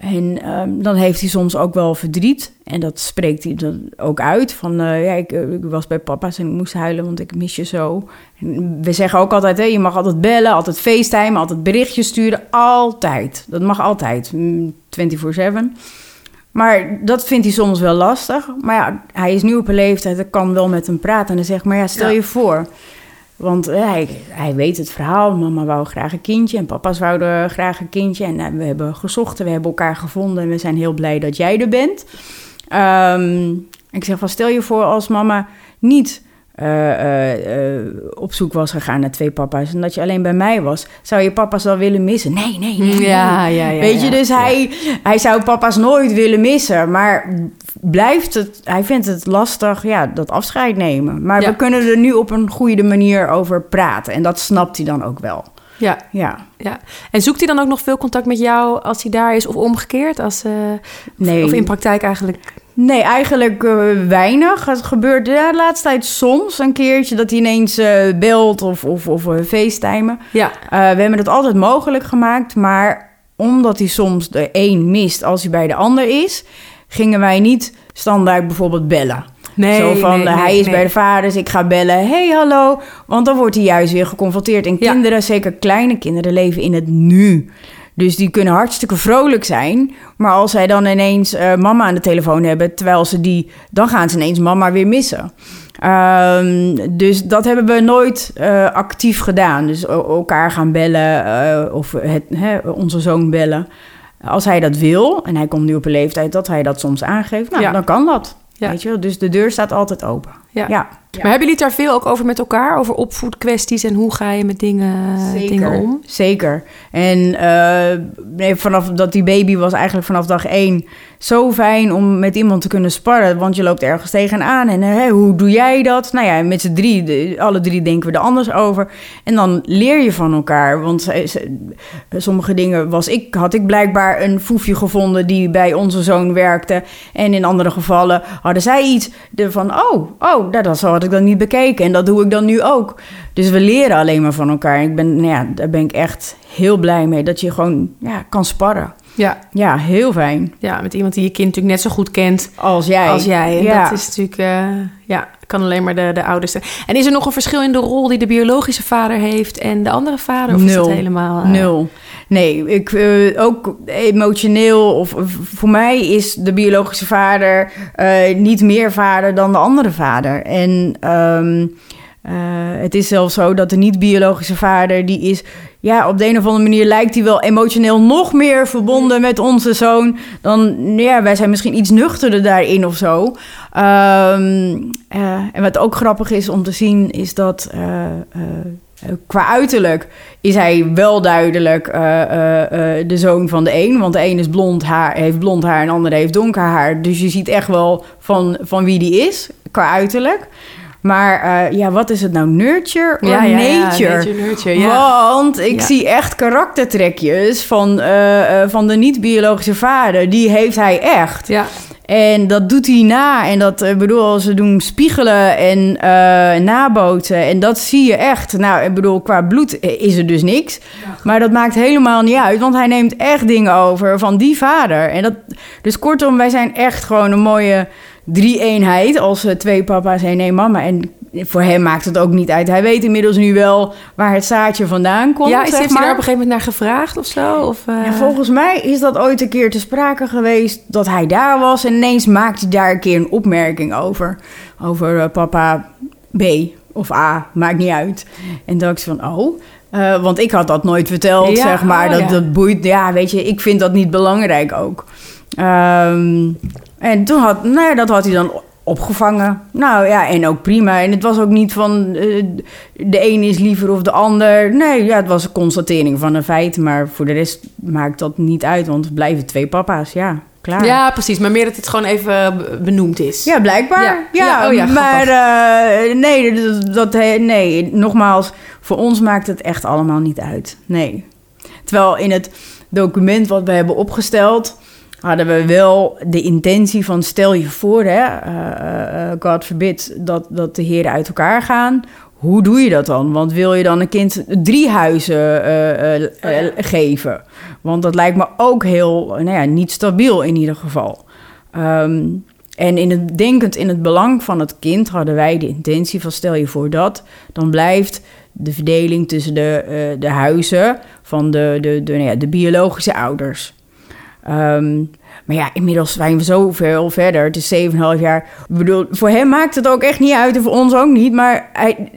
A: En ehm, dan heeft hij soms ook wel verdriet. En dat spreekt hij dan ook uit. Van eh, ja, ik, eh, ik was bij papa's en ik moest huilen, want ik mis je zo. En we zeggen ook altijd: hè, je mag altijd bellen, altijd facetimen, altijd berichtjes sturen. Altijd. Dat mag altijd. mm, 24-7. Maar dat vindt hij soms wel lastig. Maar ja, hij is nu op een leeftijd, ik kan wel met hem praten. En dan zeg Maar ja, stel
B: Ja.
A: je voor. Want eh, hij, hij weet het verhaal. Mama wou graag een kindje en papa's wouden graag een kindje. En eh, we hebben gezocht en we hebben elkaar gevonden. En we zijn heel blij dat jij er bent. Ehm, ik zeg van, stel je voor als mama niet eh, eh, eh, op zoek was gegaan naar twee papa's... en dat je alleen bij mij was, zou je papa's dan willen missen? Nee, nee, nee.
B: Ja, ja, ja.
A: Weet je, dus hij, hij zou papa's nooit willen missen. Maar blijft het, hij vindt het lastig, ja, dat afscheid nemen. Maar we kunnen er nu op een goede manier over praten. En dat snapt hij dan ook wel.
B: Ja,
A: Ja,
B: ja. En zoekt hij dan ook nog veel contact met jou als hij daar is of omgekeerd? Als,
A: nee.
B: Of in praktijk eigenlijk?
A: Nee, eigenlijk eh, weinig. Het gebeurt ja, de laatste tijd soms een keertje dat hij ineens eh, belt of, of, of uh, facetimen.
B: Ja,
A: we hebben het altijd mogelijk gemaakt, maar omdat hij soms de een mist als hij bij de ander is, gingen wij niet standaard bijvoorbeeld bellen.
B: nee.
A: Zo van,
B: nee, nee,
A: hij is
B: nee.
A: bij de vaders, ik ga bellen. hey, hallo. Want dan wordt hij juist weer geconfronteerd. En
B: Ja.
A: kinderen, zeker kleine kinderen, leven in het nu. Dus die kunnen hartstikke vrolijk zijn. Maar als zij dan ineens eh, mama aan de telefoon hebben... terwijl ze die... dan gaan ze ineens mama weer missen. Ehm, dus dat hebben we nooit eh, actief gedaan. Dus elkaar gaan bellen eh, of het, hè, onze zoon bellen. Als hij dat wil, en hij komt nu op een leeftijd dat hij dat soms aangeeft... Nou,
B: Ja.
A: dan kan dat.
B: Ja.
A: Weet je? Dus de deur staat altijd open.
B: Ja.
A: ja.
B: Maar hebben jullie het daar veel ook over met elkaar? Over opvoedkwesties en hoe ga je met dingen, dingen om?
A: Zeker. En eh, nee, vanaf dat die baby was eigenlijk vanaf dag één zo fijn om met iemand te kunnen sparren. Want je loopt ergens tegenaan en hè, hoe doe jij dat? Nou ja, met z'n drie, de- alle drie denken we er anders over. En dan leer je van elkaar. Want ze- ze- sommige dingen was ik, had ik blijkbaar een foefje gevonden die bij onze zoon werkte. En in andere gevallen hadden zij iets van, oh, oh, dat, dat zo had ik dan niet bekeken. En dat doe ik dan nu ook. Dus we leren alleen maar van elkaar. Ik ben, nou ja, daar ben ik echt heel blij mee. Dat je gewoon ja, kan sparren.
B: Ja,
A: Ja, heel fijn.
B: ja, met iemand die je kind natuurlijk net zo goed kent
A: Als jij.
B: als jij. En
A: ja.
B: dat is natuurlijk, eh, ja, kan alleen maar de, de ouders zijn. En is er nog een verschil in de rol die de biologische vader heeft en de andere vader? Of is
A: Nul.
B: het helemaal... eh,
A: Nul. Nee, ik, eh, ook emotioneel of voor mij is de biologische vader eh, niet meer vader dan de andere vader. En ehm, eh, het is zelfs zo dat de niet-biologische vader, die is, ja, op de een of andere manier lijkt hij wel emotioneel nog meer verbonden met onze zoon dan, ja, wij zijn misschien iets nuchterder daarin of zo. Ehm, eh, en wat ook grappig is om te zien, is dat qua uiterlijk is hij wel duidelijk eh, eh, eh, de zoon van de een. Want de een is blond haar, heeft blond haar en de andere heeft donker haar. Dus je ziet echt wel van, van wie die is, qua uiterlijk. Maar eh, ja, wat is het nou? Nurture of
B: Ja, ja, ja,
A: nature?
B: nurture, ja.
A: Want ik zie echt karaktertrekjes van, eh, eh, van de niet-biologische vader. Die heeft hij echt.
B: Ja,
A: En dat doet hij na. En dat, ik bedoel, ze doen spiegelen en eh nabootsen. En dat zie je echt. Nou, ik bedoel, qua bloed is er dus niks. Maar dat maakt helemaal niet uit. Want hij neemt echt dingen over van die vader. En dat, dus kortom, wij zijn echt gewoon een mooie drie-eenheid. Als eh, twee papa's en één mama. En voor hem maakt het ook niet uit. Hij weet inmiddels nu wel waar het zaadje vandaan komt.
B: ja is,
A: zeg
B: hij daar op een gegeven moment naar gevraagd of zo? Of, eh,
A: Ja, volgens mij is dat ooit een keer te sprake geweest dat hij daar was. En ineens maakt hij daar een keer een opmerking over. Over eh, papa B of A, maakt niet uit. En dacht ik van, oh... want ik had dat nooit verteld,
B: Ja,
A: zeg maar.
B: oh,
A: dat,
B: ja.
A: dat boeit, ja, weet je, ik vind dat niet belangrijk ook. Ehm, en toen had, nou ja, dat had hij dan opgevangen. Nou ja, en ook prima. En het was ook niet van eh, de een is liever of de ander. Nee, ja, het was een constatering van een feit. Maar voor de rest maakt dat niet uit, want het blijven twee papa's. Ja, klaar.
B: Ja, precies. Maar meer dat het gewoon even be- benoemd is.
A: Ja, blijkbaar.
B: Ja.
A: Ja,
B: Ja, oh ja,
A: maar eh, nee, dat, dat, nee, nogmaals, voor ons maakt het echt allemaal niet uit. Nee. Terwijl in het document wat we hebben opgesteld, hadden we wel de intentie van stel je voor, hè, eh, eh, God forbid, dat, dat de heren uit elkaar gaan. Hoe doe je dat dan? Want wil je dan een kind drie huizen eh, eh, eh, geven? Want dat lijkt me ook heel, nou ja, niet stabiel in ieder geval. Ehm, en in het, denkend in het belang van het kind hadden wij de intentie van stel je voor dat, dan blijft de verdeling tussen de, eh, de huizen van de, de, de, nou ja, de biologische ouders. Ehm, maar ja, inmiddels zijn we zoveel verder. Het is 7,5 jaar. Ik bedoel, voor hem maakt het ook echt niet uit en voor ons ook niet. Maar hij,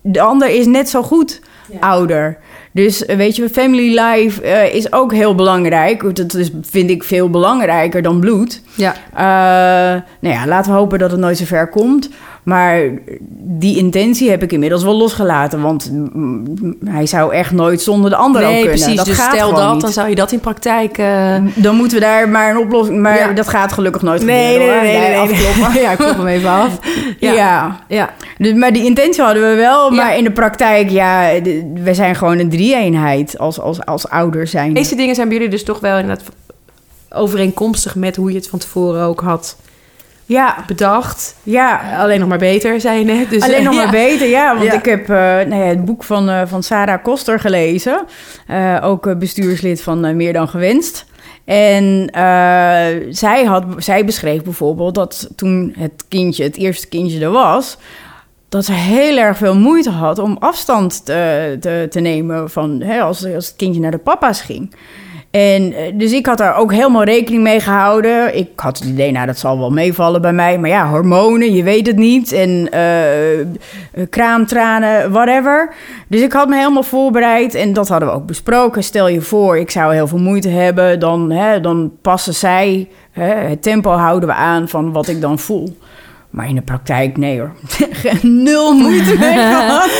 A: de ander is net zo goed ouder. Dus eh, weet je, family life eh, is ook heel belangrijk. Dat is, vind ik veel belangrijker dan bloed.
B: Ja.
A: Uh, nou ja, laten we hopen dat het nooit zo ver komt. Maar die intentie heb ik inmiddels wel losgelaten. Want hij zou echt nooit zonder de ander
B: nee,
A: ook kunnen.
B: Precies,
A: dat
B: dus
A: gaat
B: stel dat,
A: niet.
B: dan zou je dat in praktijk... Uh...
A: Dan moeten we daar maar een oplossing... Maar
B: Ja.
A: dat gaat gelukkig nooit
B: Nee,
A: gebeuren.
B: nee, nee, nee, nee. Ja, ik klop hem even af.
A: Ja.
B: Ja. Ja.
A: Dus, maar die intentie hadden we wel. Maar
B: Ja.
A: in de praktijk, ja, de- we zijn gewoon een drie-eenheid als, als, als ouders zijn.
B: Deze dingen zijn bij jullie dus toch wel inderdaad overeenkomstig met hoe je het van tevoren ook had
A: Ja,
B: bedacht.
A: ja.
B: Alleen nog maar beter, zei je net. Dus,
A: Alleen nog maar beter, ja. Want
B: Ja.
A: ik heb eh, nou ja, het boek van, eh, van Sarah Koster gelezen. Eh, ook bestuurslid van Meer Dan Gewenst. En zij, had, zij beschreef bijvoorbeeld dat toen het kindje, het eerste kindje er was... dat ze heel erg veel moeite had om afstand te, te, te nemen van hè, als, als het kindje naar de papa's ging. En eh, dus ik had daar ook helemaal rekening mee gehouden. Ik had het idee, nou, dat zal wel meevallen bij mij. Maar ja, hormonen, je weet het niet. En eh, kraamtranen, whatever. Dus ik had me helemaal voorbereid. En dat hadden we ook besproken. Stel je voor, ik zou heel veel moeite hebben. Dan, hè, dan passen zij, hè, het tempo houden we aan van wat ik dan voel. Maar in de praktijk, nee hoor. Nul moeite mee gehad.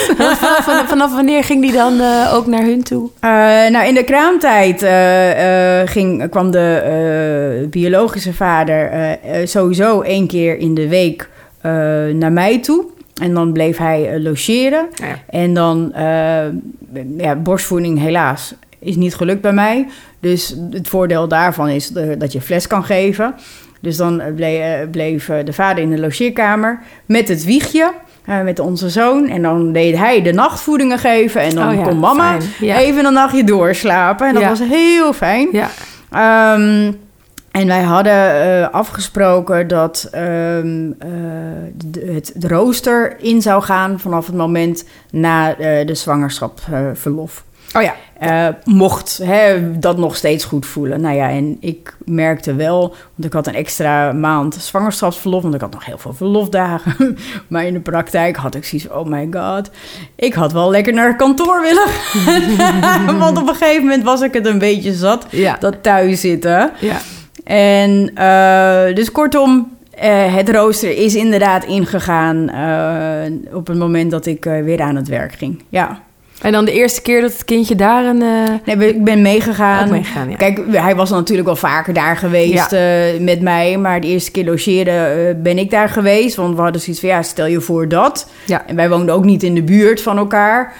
B: vanaf, vanaf wanneer ging die dan eh, ook naar hun toe?
A: Eh, nou, in de kraamtijd eh, ging, kwam de biologische vader sowieso één keer in de week naar mij toe. En dan bleef hij logeren.
B: Ja.
A: En dan, ja, borstvoeding helaas is niet gelukt bij mij. Dus het voordeel daarvan is dat je fles kan geven. Dus dan eh, eh, bleef de vader in de logeerkamer met het wiegje. eh, met onze zoon. En dan deed hij de nachtvoedingen geven. En dan
B: Oh ja,
A: kon mama.
B: Ja.
A: even een nachtje doorslapen. En dat
B: Ja.
A: was heel fijn.
B: Ja.
A: Ehm, en wij hadden afgesproken dat ehm, eh, het rooster in zou gaan vanaf het moment na de zwangerschapsverlof.
B: Oh ja.
A: Eh, mocht hè, dat nog steeds goed voelen. Nou ja, en ik merkte wel, want ik had een extra maand zwangerschapsverlof, want ik had nog heel veel verlofdagen. maar in de praktijk had ik zoiets oh my god, ik had wel lekker naar kantoor willen want op een gegeven moment was ik het een beetje zat,
B: Ja.
A: dat thuis zitten.
B: ja.
A: En eh, dus kortom, eh, het rooster is inderdaad ingegaan op het moment dat ik weer aan het werk ging. Ja.
B: En dan de eerste keer dat het kindje daar een... eh,
A: Nee, ik ben meegegaan.
B: Ook meegegaan, ja.
A: Kijk, hij was natuurlijk wel vaker daar geweest eh, met mij. Maar de eerste keer logeren eh, ben ik daar geweest. Want we hadden zoiets van, ja, stel je voor dat.
B: Ja.
A: En wij woonden ook niet in de buurt van elkaar.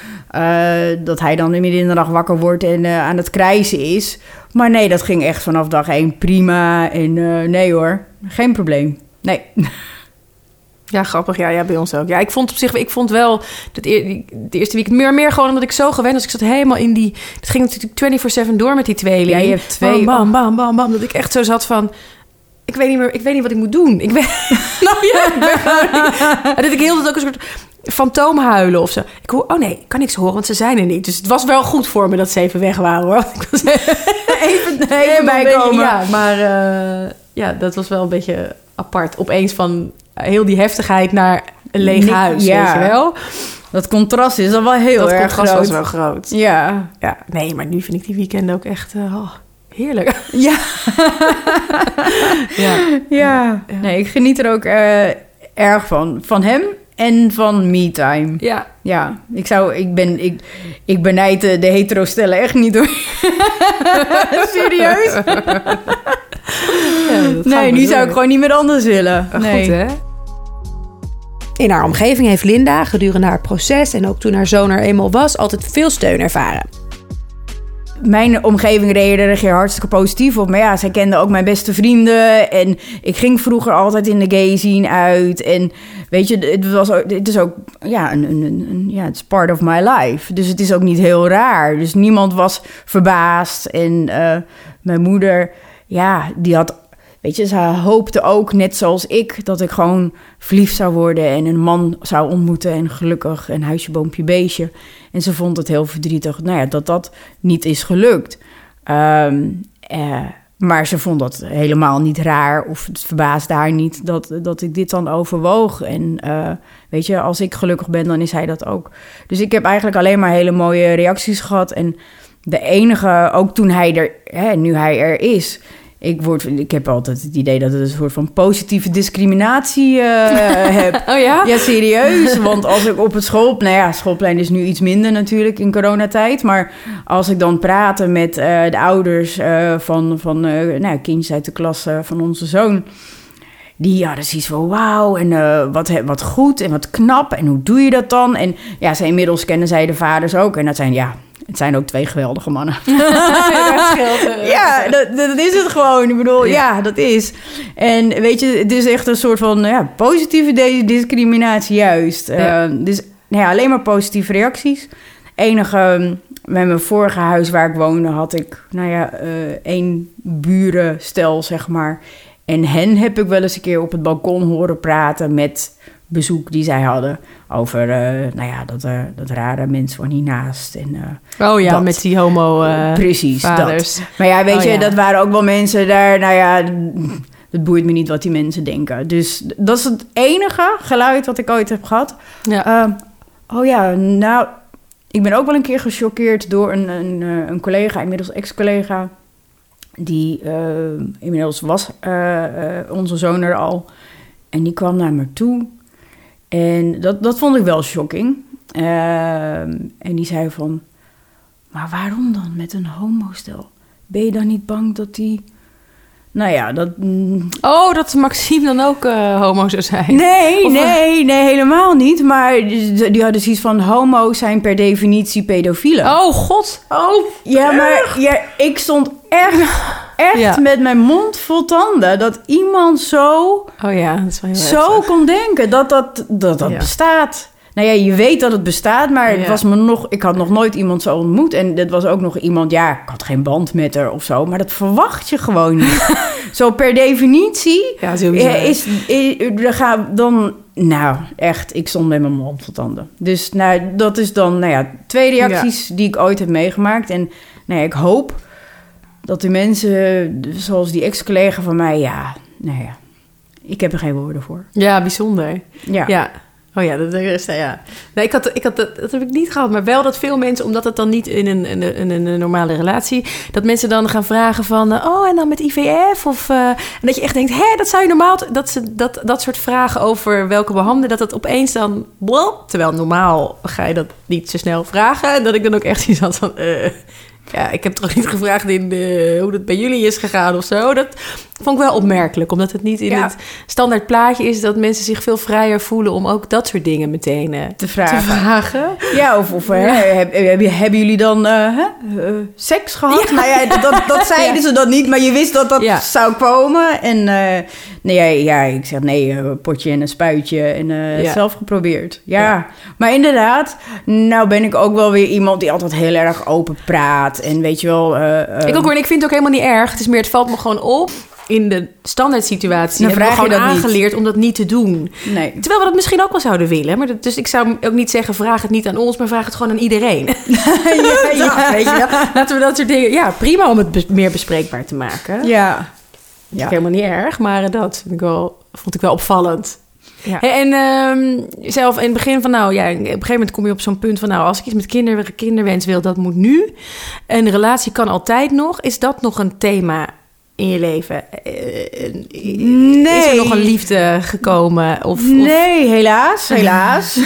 A: dat hij dan midden in de dag wakker wordt en aan het krijzen is. Maar nee, dat ging echt vanaf dag één prima. En nee hoor, geen probleem. Nee.
B: Ja, grappig. Ja, ja, bij ons ook. Ja, ik vond op zich, ik vond wel dat de eerste week meer, meer gewoon omdat ik zo gewend was. Ik zat helemaal in die. Het ging natuurlijk 24/7 door met die tweeling.
A: Ja, je hebt twee-
B: Bam, bam, bam, bam, bam. Dat ik echt zo zat van. Ik weet niet meer. Ik weet niet wat ik moet doen. Ik weet. Ik ben En dat ik heel tijd ook een soort fantoomhuilen of zo. Ik hoor, oh nee, ik kan niks horen, want ze zijn er niet. Dus het was wel goed voor me dat ze even weg waren, hoor. Ik was
A: Even,
B: even
A: even bijkomen.
B: Ja, maar eh, ja, dat was wel een beetje apart. Opeens van heel die heftigheid naar een leeg
A: Ni-
B: huis,
A: ja.
B: weet je wel?
A: Dat contrast is dan wel heel
B: dat
A: erg
B: contrast
A: groot.
B: was wel groot.
A: Ja.
B: Ja, nee, maar nu vind ik die weekenden ook echt eh, oh, heerlijk.
A: Ja.
B: ja.
A: ja. Nee, ik geniet er ook eh, erg van. Van hem en van me-time.
B: ja.
A: Ja, ik zou, ik ben, ik, ik benijd de, de hetero-stellen echt niet hoor. Serieus? Nee, nu zou ik gewoon niet meer anders willen. Nee.
B: Goed, hè?
C: In haar omgeving heeft Linda gedurende haar proces en ook toen haar zoon er eenmaal was, altijd veel steun ervaren.
A: Mijn omgeving reageerde hartstikke positief op. Maar ja, zij kende ook mijn beste vrienden. En ik ging vroeger altijd in de gay scene uit. En weet je, het, was, het is ook... Ja, een, een, een- ja, is part of my life. Dus het is ook niet heel raar. Dus niemand was verbaasd. En eh, mijn moeder, ja, die had... Weet je, ze hoopte ook, net zoals ik, dat ik gewoon verliefd zou worden en een man zou ontmoeten en gelukkig en huisje, boompje, beestje. En ze vond het heel verdrietig nou ja, dat dat niet is gelukt. Ehm, eh, maar ze vond dat helemaal niet raar of het verbaasde haar niet dat, dat ik dit dan overwoog. En eh, weet je, als ik gelukkig ben, dan is hij dat ook. Dus ik heb eigenlijk alleen maar hele mooie reacties gehad. En de enige, ook toen hij er, hè, nu hij er is, ik, word, ik heb altijd het idee dat het een soort van positieve discriminatie uh, heb.
B: Oh ja?
A: Ja, serieus. Want als ik op het school... Nou ja, schoolplein is nu iets minder natuurlijk in coronatijd. Maar als ik dan praat met uh, de ouders uh, van, van nou, kindjes uit de klas van onze zoon... Die hadden zoiets van wauw en wat, wat goed en wat knap en hoe doe je dat dan? En ja, ze inmiddels kennen zij de vaders ook. En dat zijn ja, het zijn ook twee geweldige mannen. ja, dat, dat, is het gewoon. Ik bedoel, ja. dat is. En weet je, het is echt een soort van ja, positieve discriminatie juist. Uh, dus nou ja, alleen maar positieve reacties. Enige, met mijn vorige huis waar ik woonde, had ik, nou ja, uh, één burenstel, zeg maar. En hen heb ik wel eens een keer op het balkon horen praten met bezoek die zij hadden. Over, uh, nou ja, dat, uh, dat rare mensen van hiernaast. En, uh,
B: oh ja, dat. met die homo
A: Precies,
B: vaders.
A: dat. Maar ja, weet oh, je, ja. dat waren ook wel mensen daar, nou ja... Het boeit me niet wat die mensen denken. Dus dat is het enige geluid wat ik ooit heb gehad.
B: Ja.
A: oh ja, nou... Ik ben ook wel een keer gechoqueerd door een, een, een collega, inmiddels ex-collega... Die inmiddels was onze zoon er al. En die kwam naar me toe en dat, dat vond ik wel shocking. Uh, en die zei van, maar waarom dan met een homostel? Ben je dan niet bang dat die... Nou ja, dat...
B: Oh, dat Maxime dan ook uh, homo zou zijn?
A: Nee, of, nee, nee, helemaal niet. Maar die, die hadden zoiets van... homo's zijn per definitie pedofielen.
B: Oh, god. Oh,
A: Ja, maar ja, ik stond echt, echt ja. met mijn mond vol tanden... dat iemand zo,
B: oh ja, dat is wel heel
A: zo
B: heftig.
A: kon denken dat dat, dat, dat
B: Ja.
A: bestaat. Nou ja, je weet dat het bestaat, maar het was me nog, ik had nog nooit iemand zo ontmoet. En dit was ook nog iemand, ja, ik had geen band met haar of zo, maar dat verwacht je gewoon niet. zo per definitie
B: Ja, sowieso.
A: is, is, dan, nou echt, ik stond met mijn mond vol tanden. Dus nou, dat is dan, nou ja, twee reacties die ik ooit heb meegemaakt. En nou ja, ik hoop dat de mensen, zoals die ex-collega van mij, ja, nou ja, ik heb er geen woorden voor.
B: Ja, bijzonder.
A: Ja.
B: Ja. Oh ja, dat is ja. Nee, ik had, ik had dat, dat heb ik niet gehad, maar wel dat veel mensen, omdat het dan niet in een, in een, in een normale relatie, dat mensen dan gaan vragen van, eh, oh en dan met IVF of eh, en dat je echt denkt, hé, dat zou je normaal, dat ze dat dat soort vragen over welke behandeling, dat het opeens dan, blop, terwijl normaal ga je dat niet zo snel vragen, en dat ik dan ook echt iets had van, eh, ja, ik heb toch niet gevraagd in de, hoe dat bij jullie is gegaan of zo. Dat vond ik wel opmerkelijk, omdat het niet in
A: Ja.
B: het standaard plaatje is dat mensen zich veel vrijer voelen om ook dat soort dingen meteen eh,
A: Te vragen.
B: te vragen.
A: Ja, of, of hè, heb, heb, hebben jullie dan eh, hè, eh, seks gehad? Nou ja, dat, dat zeiden ze dan niet, maar je wist dat dat zou komen. En nee, ja, ik zeg nee, een potje en een spuitje en zelf geprobeerd. Ja. maar inderdaad, nou ben ik ook wel weer iemand die altijd heel erg open praat. En weet je wel... eh,
B: Ik ook hoor, en ik vind het ook helemaal niet erg. Het is meer, het valt me gewoon op. In de standaard situatie hebben we gewoon
A: dat niet.
B: aangeleerd om dat niet te doen.
A: Nee.
B: Terwijl we dat misschien ook wel zouden willen. Maar dat, dus ik zou ook niet zeggen, vraag het niet aan ons, maar vraag het gewoon aan iedereen.
A: ja, ja,
B: Weet je wel? Laten we dat soort dingen... Ja, prima om het bes- meer bespreekbaar te maken.
A: Ja.
B: Vind ik helemaal niet erg, maar dat vind ik wel, vond ik wel opvallend.
A: Ja.
B: En ehm, zelf in het begin van, nou ja, op een gegeven moment kom je op zo'n punt van, nou, als ik iets met kinder, kinderwens wil, dat moet nu. Een relatie kan altijd nog. Is dat nog een thema in je leven? Eh, Is er
A: Nee.
B: nog een liefde gekomen? Of, of-
A: Nee, helaas, helaas.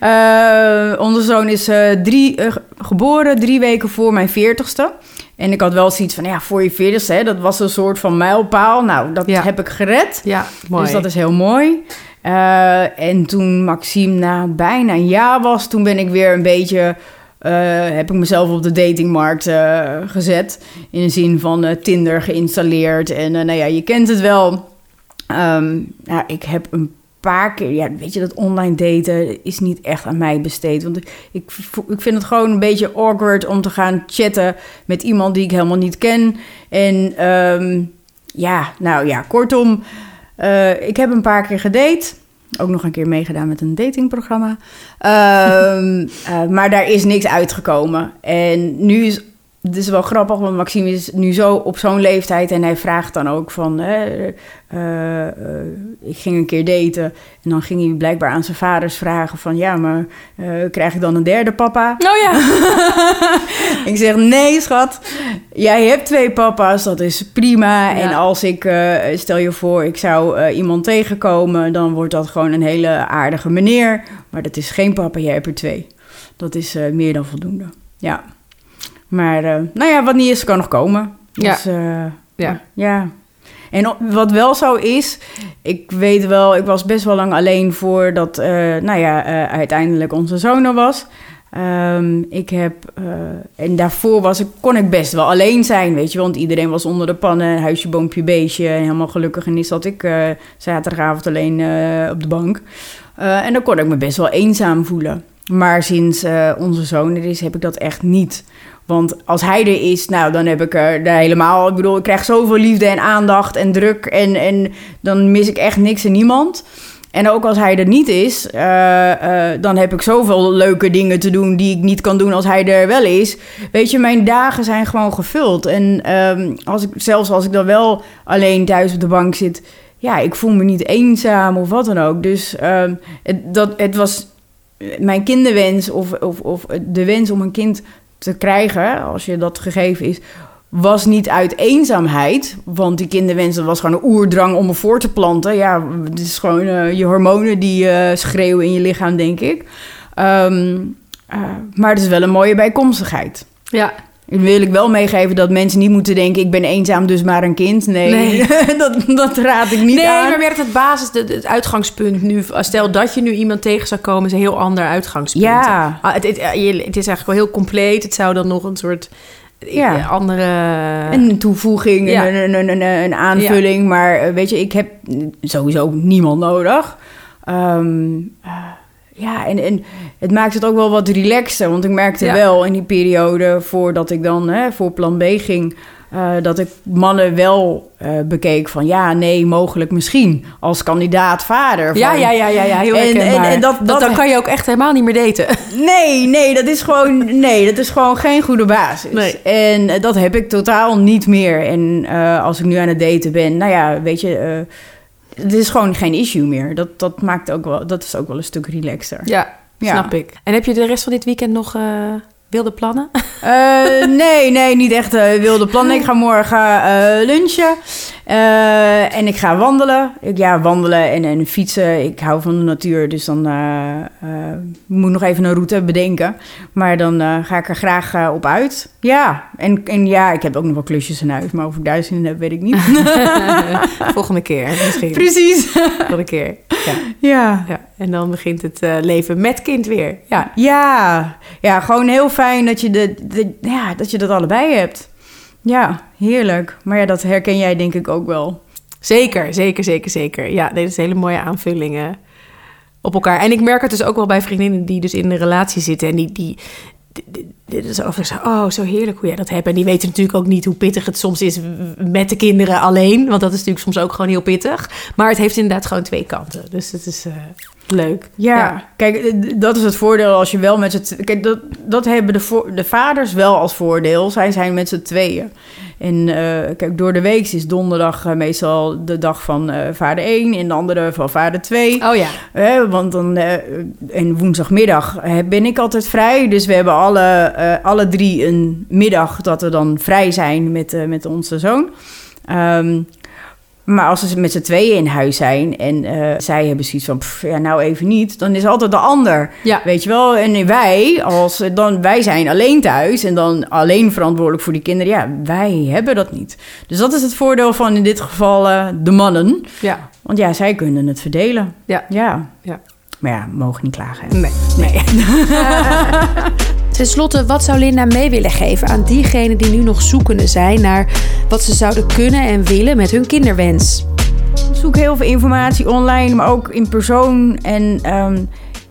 A: Eh, onze zoon is eh, drie, eh, geboren drie weken voor mijn veertigste. En ik had wel zoiets van, ja, voor je veertigste, hè, dat was een soort van mijlpaal. Nou, dat
B: Ja.
A: heb ik gered.
B: Ja, mooi.
A: Dus dat is heel mooi. Eh, en toen Maxime na bijna een jaar was, toen ben ik weer een beetje... eh, heb ik mezelf op de datingmarkt eh, gezet. In de zin van Tinder geïnstalleerd. En nou ja, je kent het wel. Nou, ik heb een paar keer... Ja, weet je, dat online daten is niet echt aan mij besteed. Want ik, ik, vind het gewoon een beetje awkward om te gaan chatten... met iemand die ik helemaal niet ken. En ehm, ja, nou ja, kortom... eh, ik heb een paar keer gedate. Ook nog een keer meegedaan met een datingprogramma. Ehm, eh, maar daar is niks uitgekomen. En nu is het is wel grappig, want Maxime is nu zo op zo'n leeftijd en hij vraagt dan ook van, hè, eh, eh, ik ging een keer daten en dan ging hij blijkbaar aan zijn vaders vragen van, ja, maar eh, krijg ik dan een derde papa?
B: Oh ja.
A: ik zeg, nee schat, jij hebt twee papa's, dat is prima.
B: Ja.
A: En als ik, stel je voor, ik zou iemand tegenkomen, dan wordt dat gewoon een hele aardige meneer. Maar dat is geen papa, jij hebt er twee. Dat is meer dan voldoende, ja. Maar, eh, nou ja, wat niet is, kan nog komen.
B: Ja.
A: Dus, eh,
B: Ja.
A: ja. En wat wel zo is, ik weet wel, ik was best wel lang alleen voordat, eh nou ja, uiteindelijk onze zoon er was. Ehm, ik heb, en daarvoor was ik, kon ik best wel alleen zijn, weet je, want iedereen was onder de pannen, huisje, boompje, beestje, en helemaal gelukkig. En is zat ik zaterdagavond alleen op de bank. En dan kon ik me best wel eenzaam voelen. Maar sinds onze zoon er is, heb ik dat echt niet. Want als hij er is, nou, dan heb ik er helemaal... Ik bedoel, ik krijg zoveel liefde en aandacht en druk... en, en dan mis ik echt niks en niemand. En ook als hij er niet is, eh, eh, dan heb ik zoveel leuke dingen te doen... die ik niet kan doen als hij er wel is. Weet je, mijn dagen zijn gewoon gevuld. En ehm, als ik, zelfs als ik dan wel alleen thuis op de bank zit... ja, ik voel me niet eenzaam of wat dan ook. Dus ehm, het, dat, het was mijn kinderwens of, of, of de wens om een kind te krijgen, als je dat gegeven is, was niet uit eenzaamheid. Want die kinderwens, dat was gewoon een oerdrang om me voor te planten. Ja, het is gewoon eh, je hormonen die eh, schreeuwen in je lichaam, denk ik. Ehm, eh, maar het is wel een mooie bijkomstigheid.
B: Ja.
A: Wil ik wel meegeven dat mensen niet moeten denken... ik ben eenzaam, dus maar een kind. Nee,
B: Nee.
A: dat, dat raad ik niet
B: nee,
A: aan.
B: maar werd het basis, de- de- het uitgangspunt nu... Stel dat je nu iemand tegen zou komen, is een heel ander uitgangspunt.
A: Ja.
B: Ah, het, het, eh, het is eigenlijk wel heel compleet. Het zou dan nog een soort
A: Ja.
B: eh, andere...
A: Een toevoeging,
B: Ja.
A: een, een, een, een, aanvulling. Maar eh, weet je, ik heb sowieso niemand nodig. Ehm, eh, ja, en, en het maakt het ook wel wat relaxter. Want ik merkte
B: Ja.
A: wel in die periode voordat ik dan hè, voor plan B ging... eh, dat ik mannen wel eh, bekeek van ja, nee, mogelijk misschien als kandidaat vader.
B: Ja,
A: van-
B: ja, ja, ja, ja, heel
A: En- en- en dat- dat-
B: dan kan je ook echt helemaal niet meer daten.
A: Nee, nee, dat is gewoon, nee, dat is gewoon geen goede basis.
B: Nee.
A: En eh, dat heb ik totaal niet meer. En als ik nu aan het daten ben, nou ja, weet je, het is gewoon geen issue meer. Dat, dat maakt ook wel, dat is ook wel een stuk relaxter.
B: Ja,
A: Ja.
B: snap ik. En heb je de rest van dit weekend nog eh, wilde plannen?
A: Eh, nee, nee, niet echt eh, wilde plannen. Ik ga morgen eh, lunchen Eh, en ik ga wandelen. Ik, ja, wandelen en, en fietsen. Ik hou van de natuur, dus dan eh eh, moet nog even een route bedenken. Maar dan ga ik er graag op uit. Ja, en, en ja, ik heb ook nog wel klusjes in huis, maar of ik in heb, weet ik niet.
B: Volgende keer misschien.
A: Precies.
B: Volgende keer. Ja.
A: Ja.
B: ja. En dan begint het leven met kind weer. Ja.
A: Ja, ja, gewoon heel fijn dat je, de, de- ja, dat je dat allebei hebt. Ja, heerlijk. Maar ja, dat herken jij denk ik ook wel.
B: Zeker, zeker, zeker, zeker. Ja, dit is hele mooie aanvullingen op elkaar. En ik merk het dus ook wel bij vriendinnen die dus in een relatie zitten en die... die dit is over zo, oh, zo heerlijk hoe jij dat hebt. En die weten natuurlijk ook niet hoe pittig het soms is met de kinderen alleen. Want dat is natuurlijk soms ook gewoon heel pittig. Maar het heeft inderdaad gewoon twee kanten. Dus het is eh, leuk.
A: Ja, kijk, eh, dat is het voordeel als je wel met z'n... Kijk, dat, dat hebben de, de vaders wel als voordeel. Zij zijn met z'n tweeën. En eh, kijk, door de week is donderdag eh, meestal de dag van eh, vader 1... en de andere van vader 2.
B: Oh ja.
A: Want dan, en woensdagmiddag ben ik altijd vrij. Dus we hebben alle, alle drie een middag dat we dan vrij zijn met, met onze zoon. Ehm, maar als ze met z'n tweeën in huis zijn en eh, zij hebben zoiets van, pff, ja, nou even niet, dan is altijd de ander.
B: Ja.
A: Weet je wel? En wij, als, dan, wij zijn alleen thuis en dan alleen verantwoordelijk voor die kinderen. Ja, wij hebben dat niet. Dus dat is het voordeel van in dit geval eh, de mannen.
B: Ja.
A: Want ja, zij kunnen het verdelen.
B: Ja.
A: Ja.
B: Ja.
A: Maar ja, mogen niet klagen. hè?
B: Nee. nee.
C: Ten slotte, wat zou Linda mee willen geven aan diegenen die nu nog zoekende zijn naar wat ze zouden kunnen en willen met hun kinderwens?
A: Zoek heel veel informatie online, maar ook in persoon. En, ehm,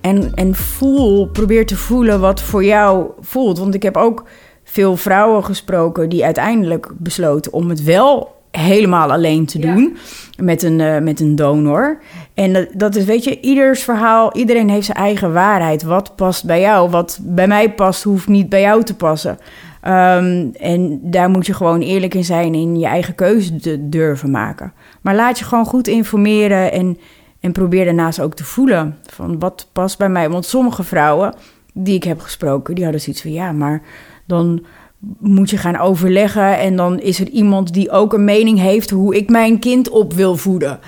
A: en, en voel, probeer te voelen wat voor jou voelt. Want ik heb ook veel vrouwen gesproken die uiteindelijk besloten om het wel helemaal alleen te
B: Ja.
A: doen. Met, een, eh, met een donor. En dat, is, weet je, ieders verhaal, iedereen heeft zijn eigen waarheid. Wat past bij jou? Wat bij mij past, hoeft niet bij jou te passen. Ehm, en daar moet je gewoon eerlijk in zijn en je eigen keuze durven maken. Maar laat je gewoon goed informeren en, en probeer daarnaast ook te voelen van wat past bij mij. Want sommige vrouwen die ik heb gesproken, die hadden zoiets van ja, maar dan moet je gaan overleggen en dan is er iemand die ook een mening heeft hoe ik mijn kind op wil voeden.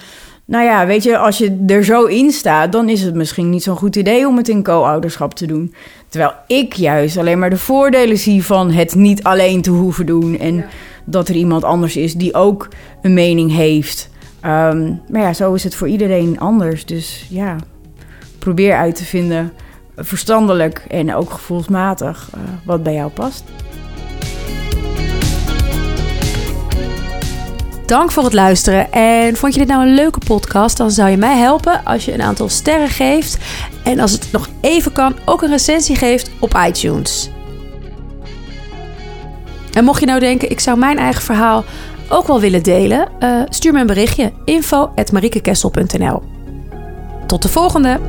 A: Nou ja, weet je, als je er zo in staat, dan is het misschien niet zo'n goed idee om het in co-ouderschap te doen. Terwijl ik juist alleen maar de voordelen zie van het niet alleen te hoeven doen. En dat er iemand anders is die ook een mening heeft. Ehm, maar ja, zo is het voor iedereen anders. Dus ja, probeer uit te vinden, verstandelijk en ook gevoelsmatig, uh, wat bij jou past.
B: Dank voor het luisteren. En vond je dit nou een leuke podcast? Dan zou je mij helpen als je een aantal sterren geeft. En als het nog even kan, ook een recensie geeft op iTunes. En mocht je nou denken, ik zou mijn eigen verhaal ook wel willen delen, uh, stuur me een berichtje. info.mariekekessel.nl Tot de volgende!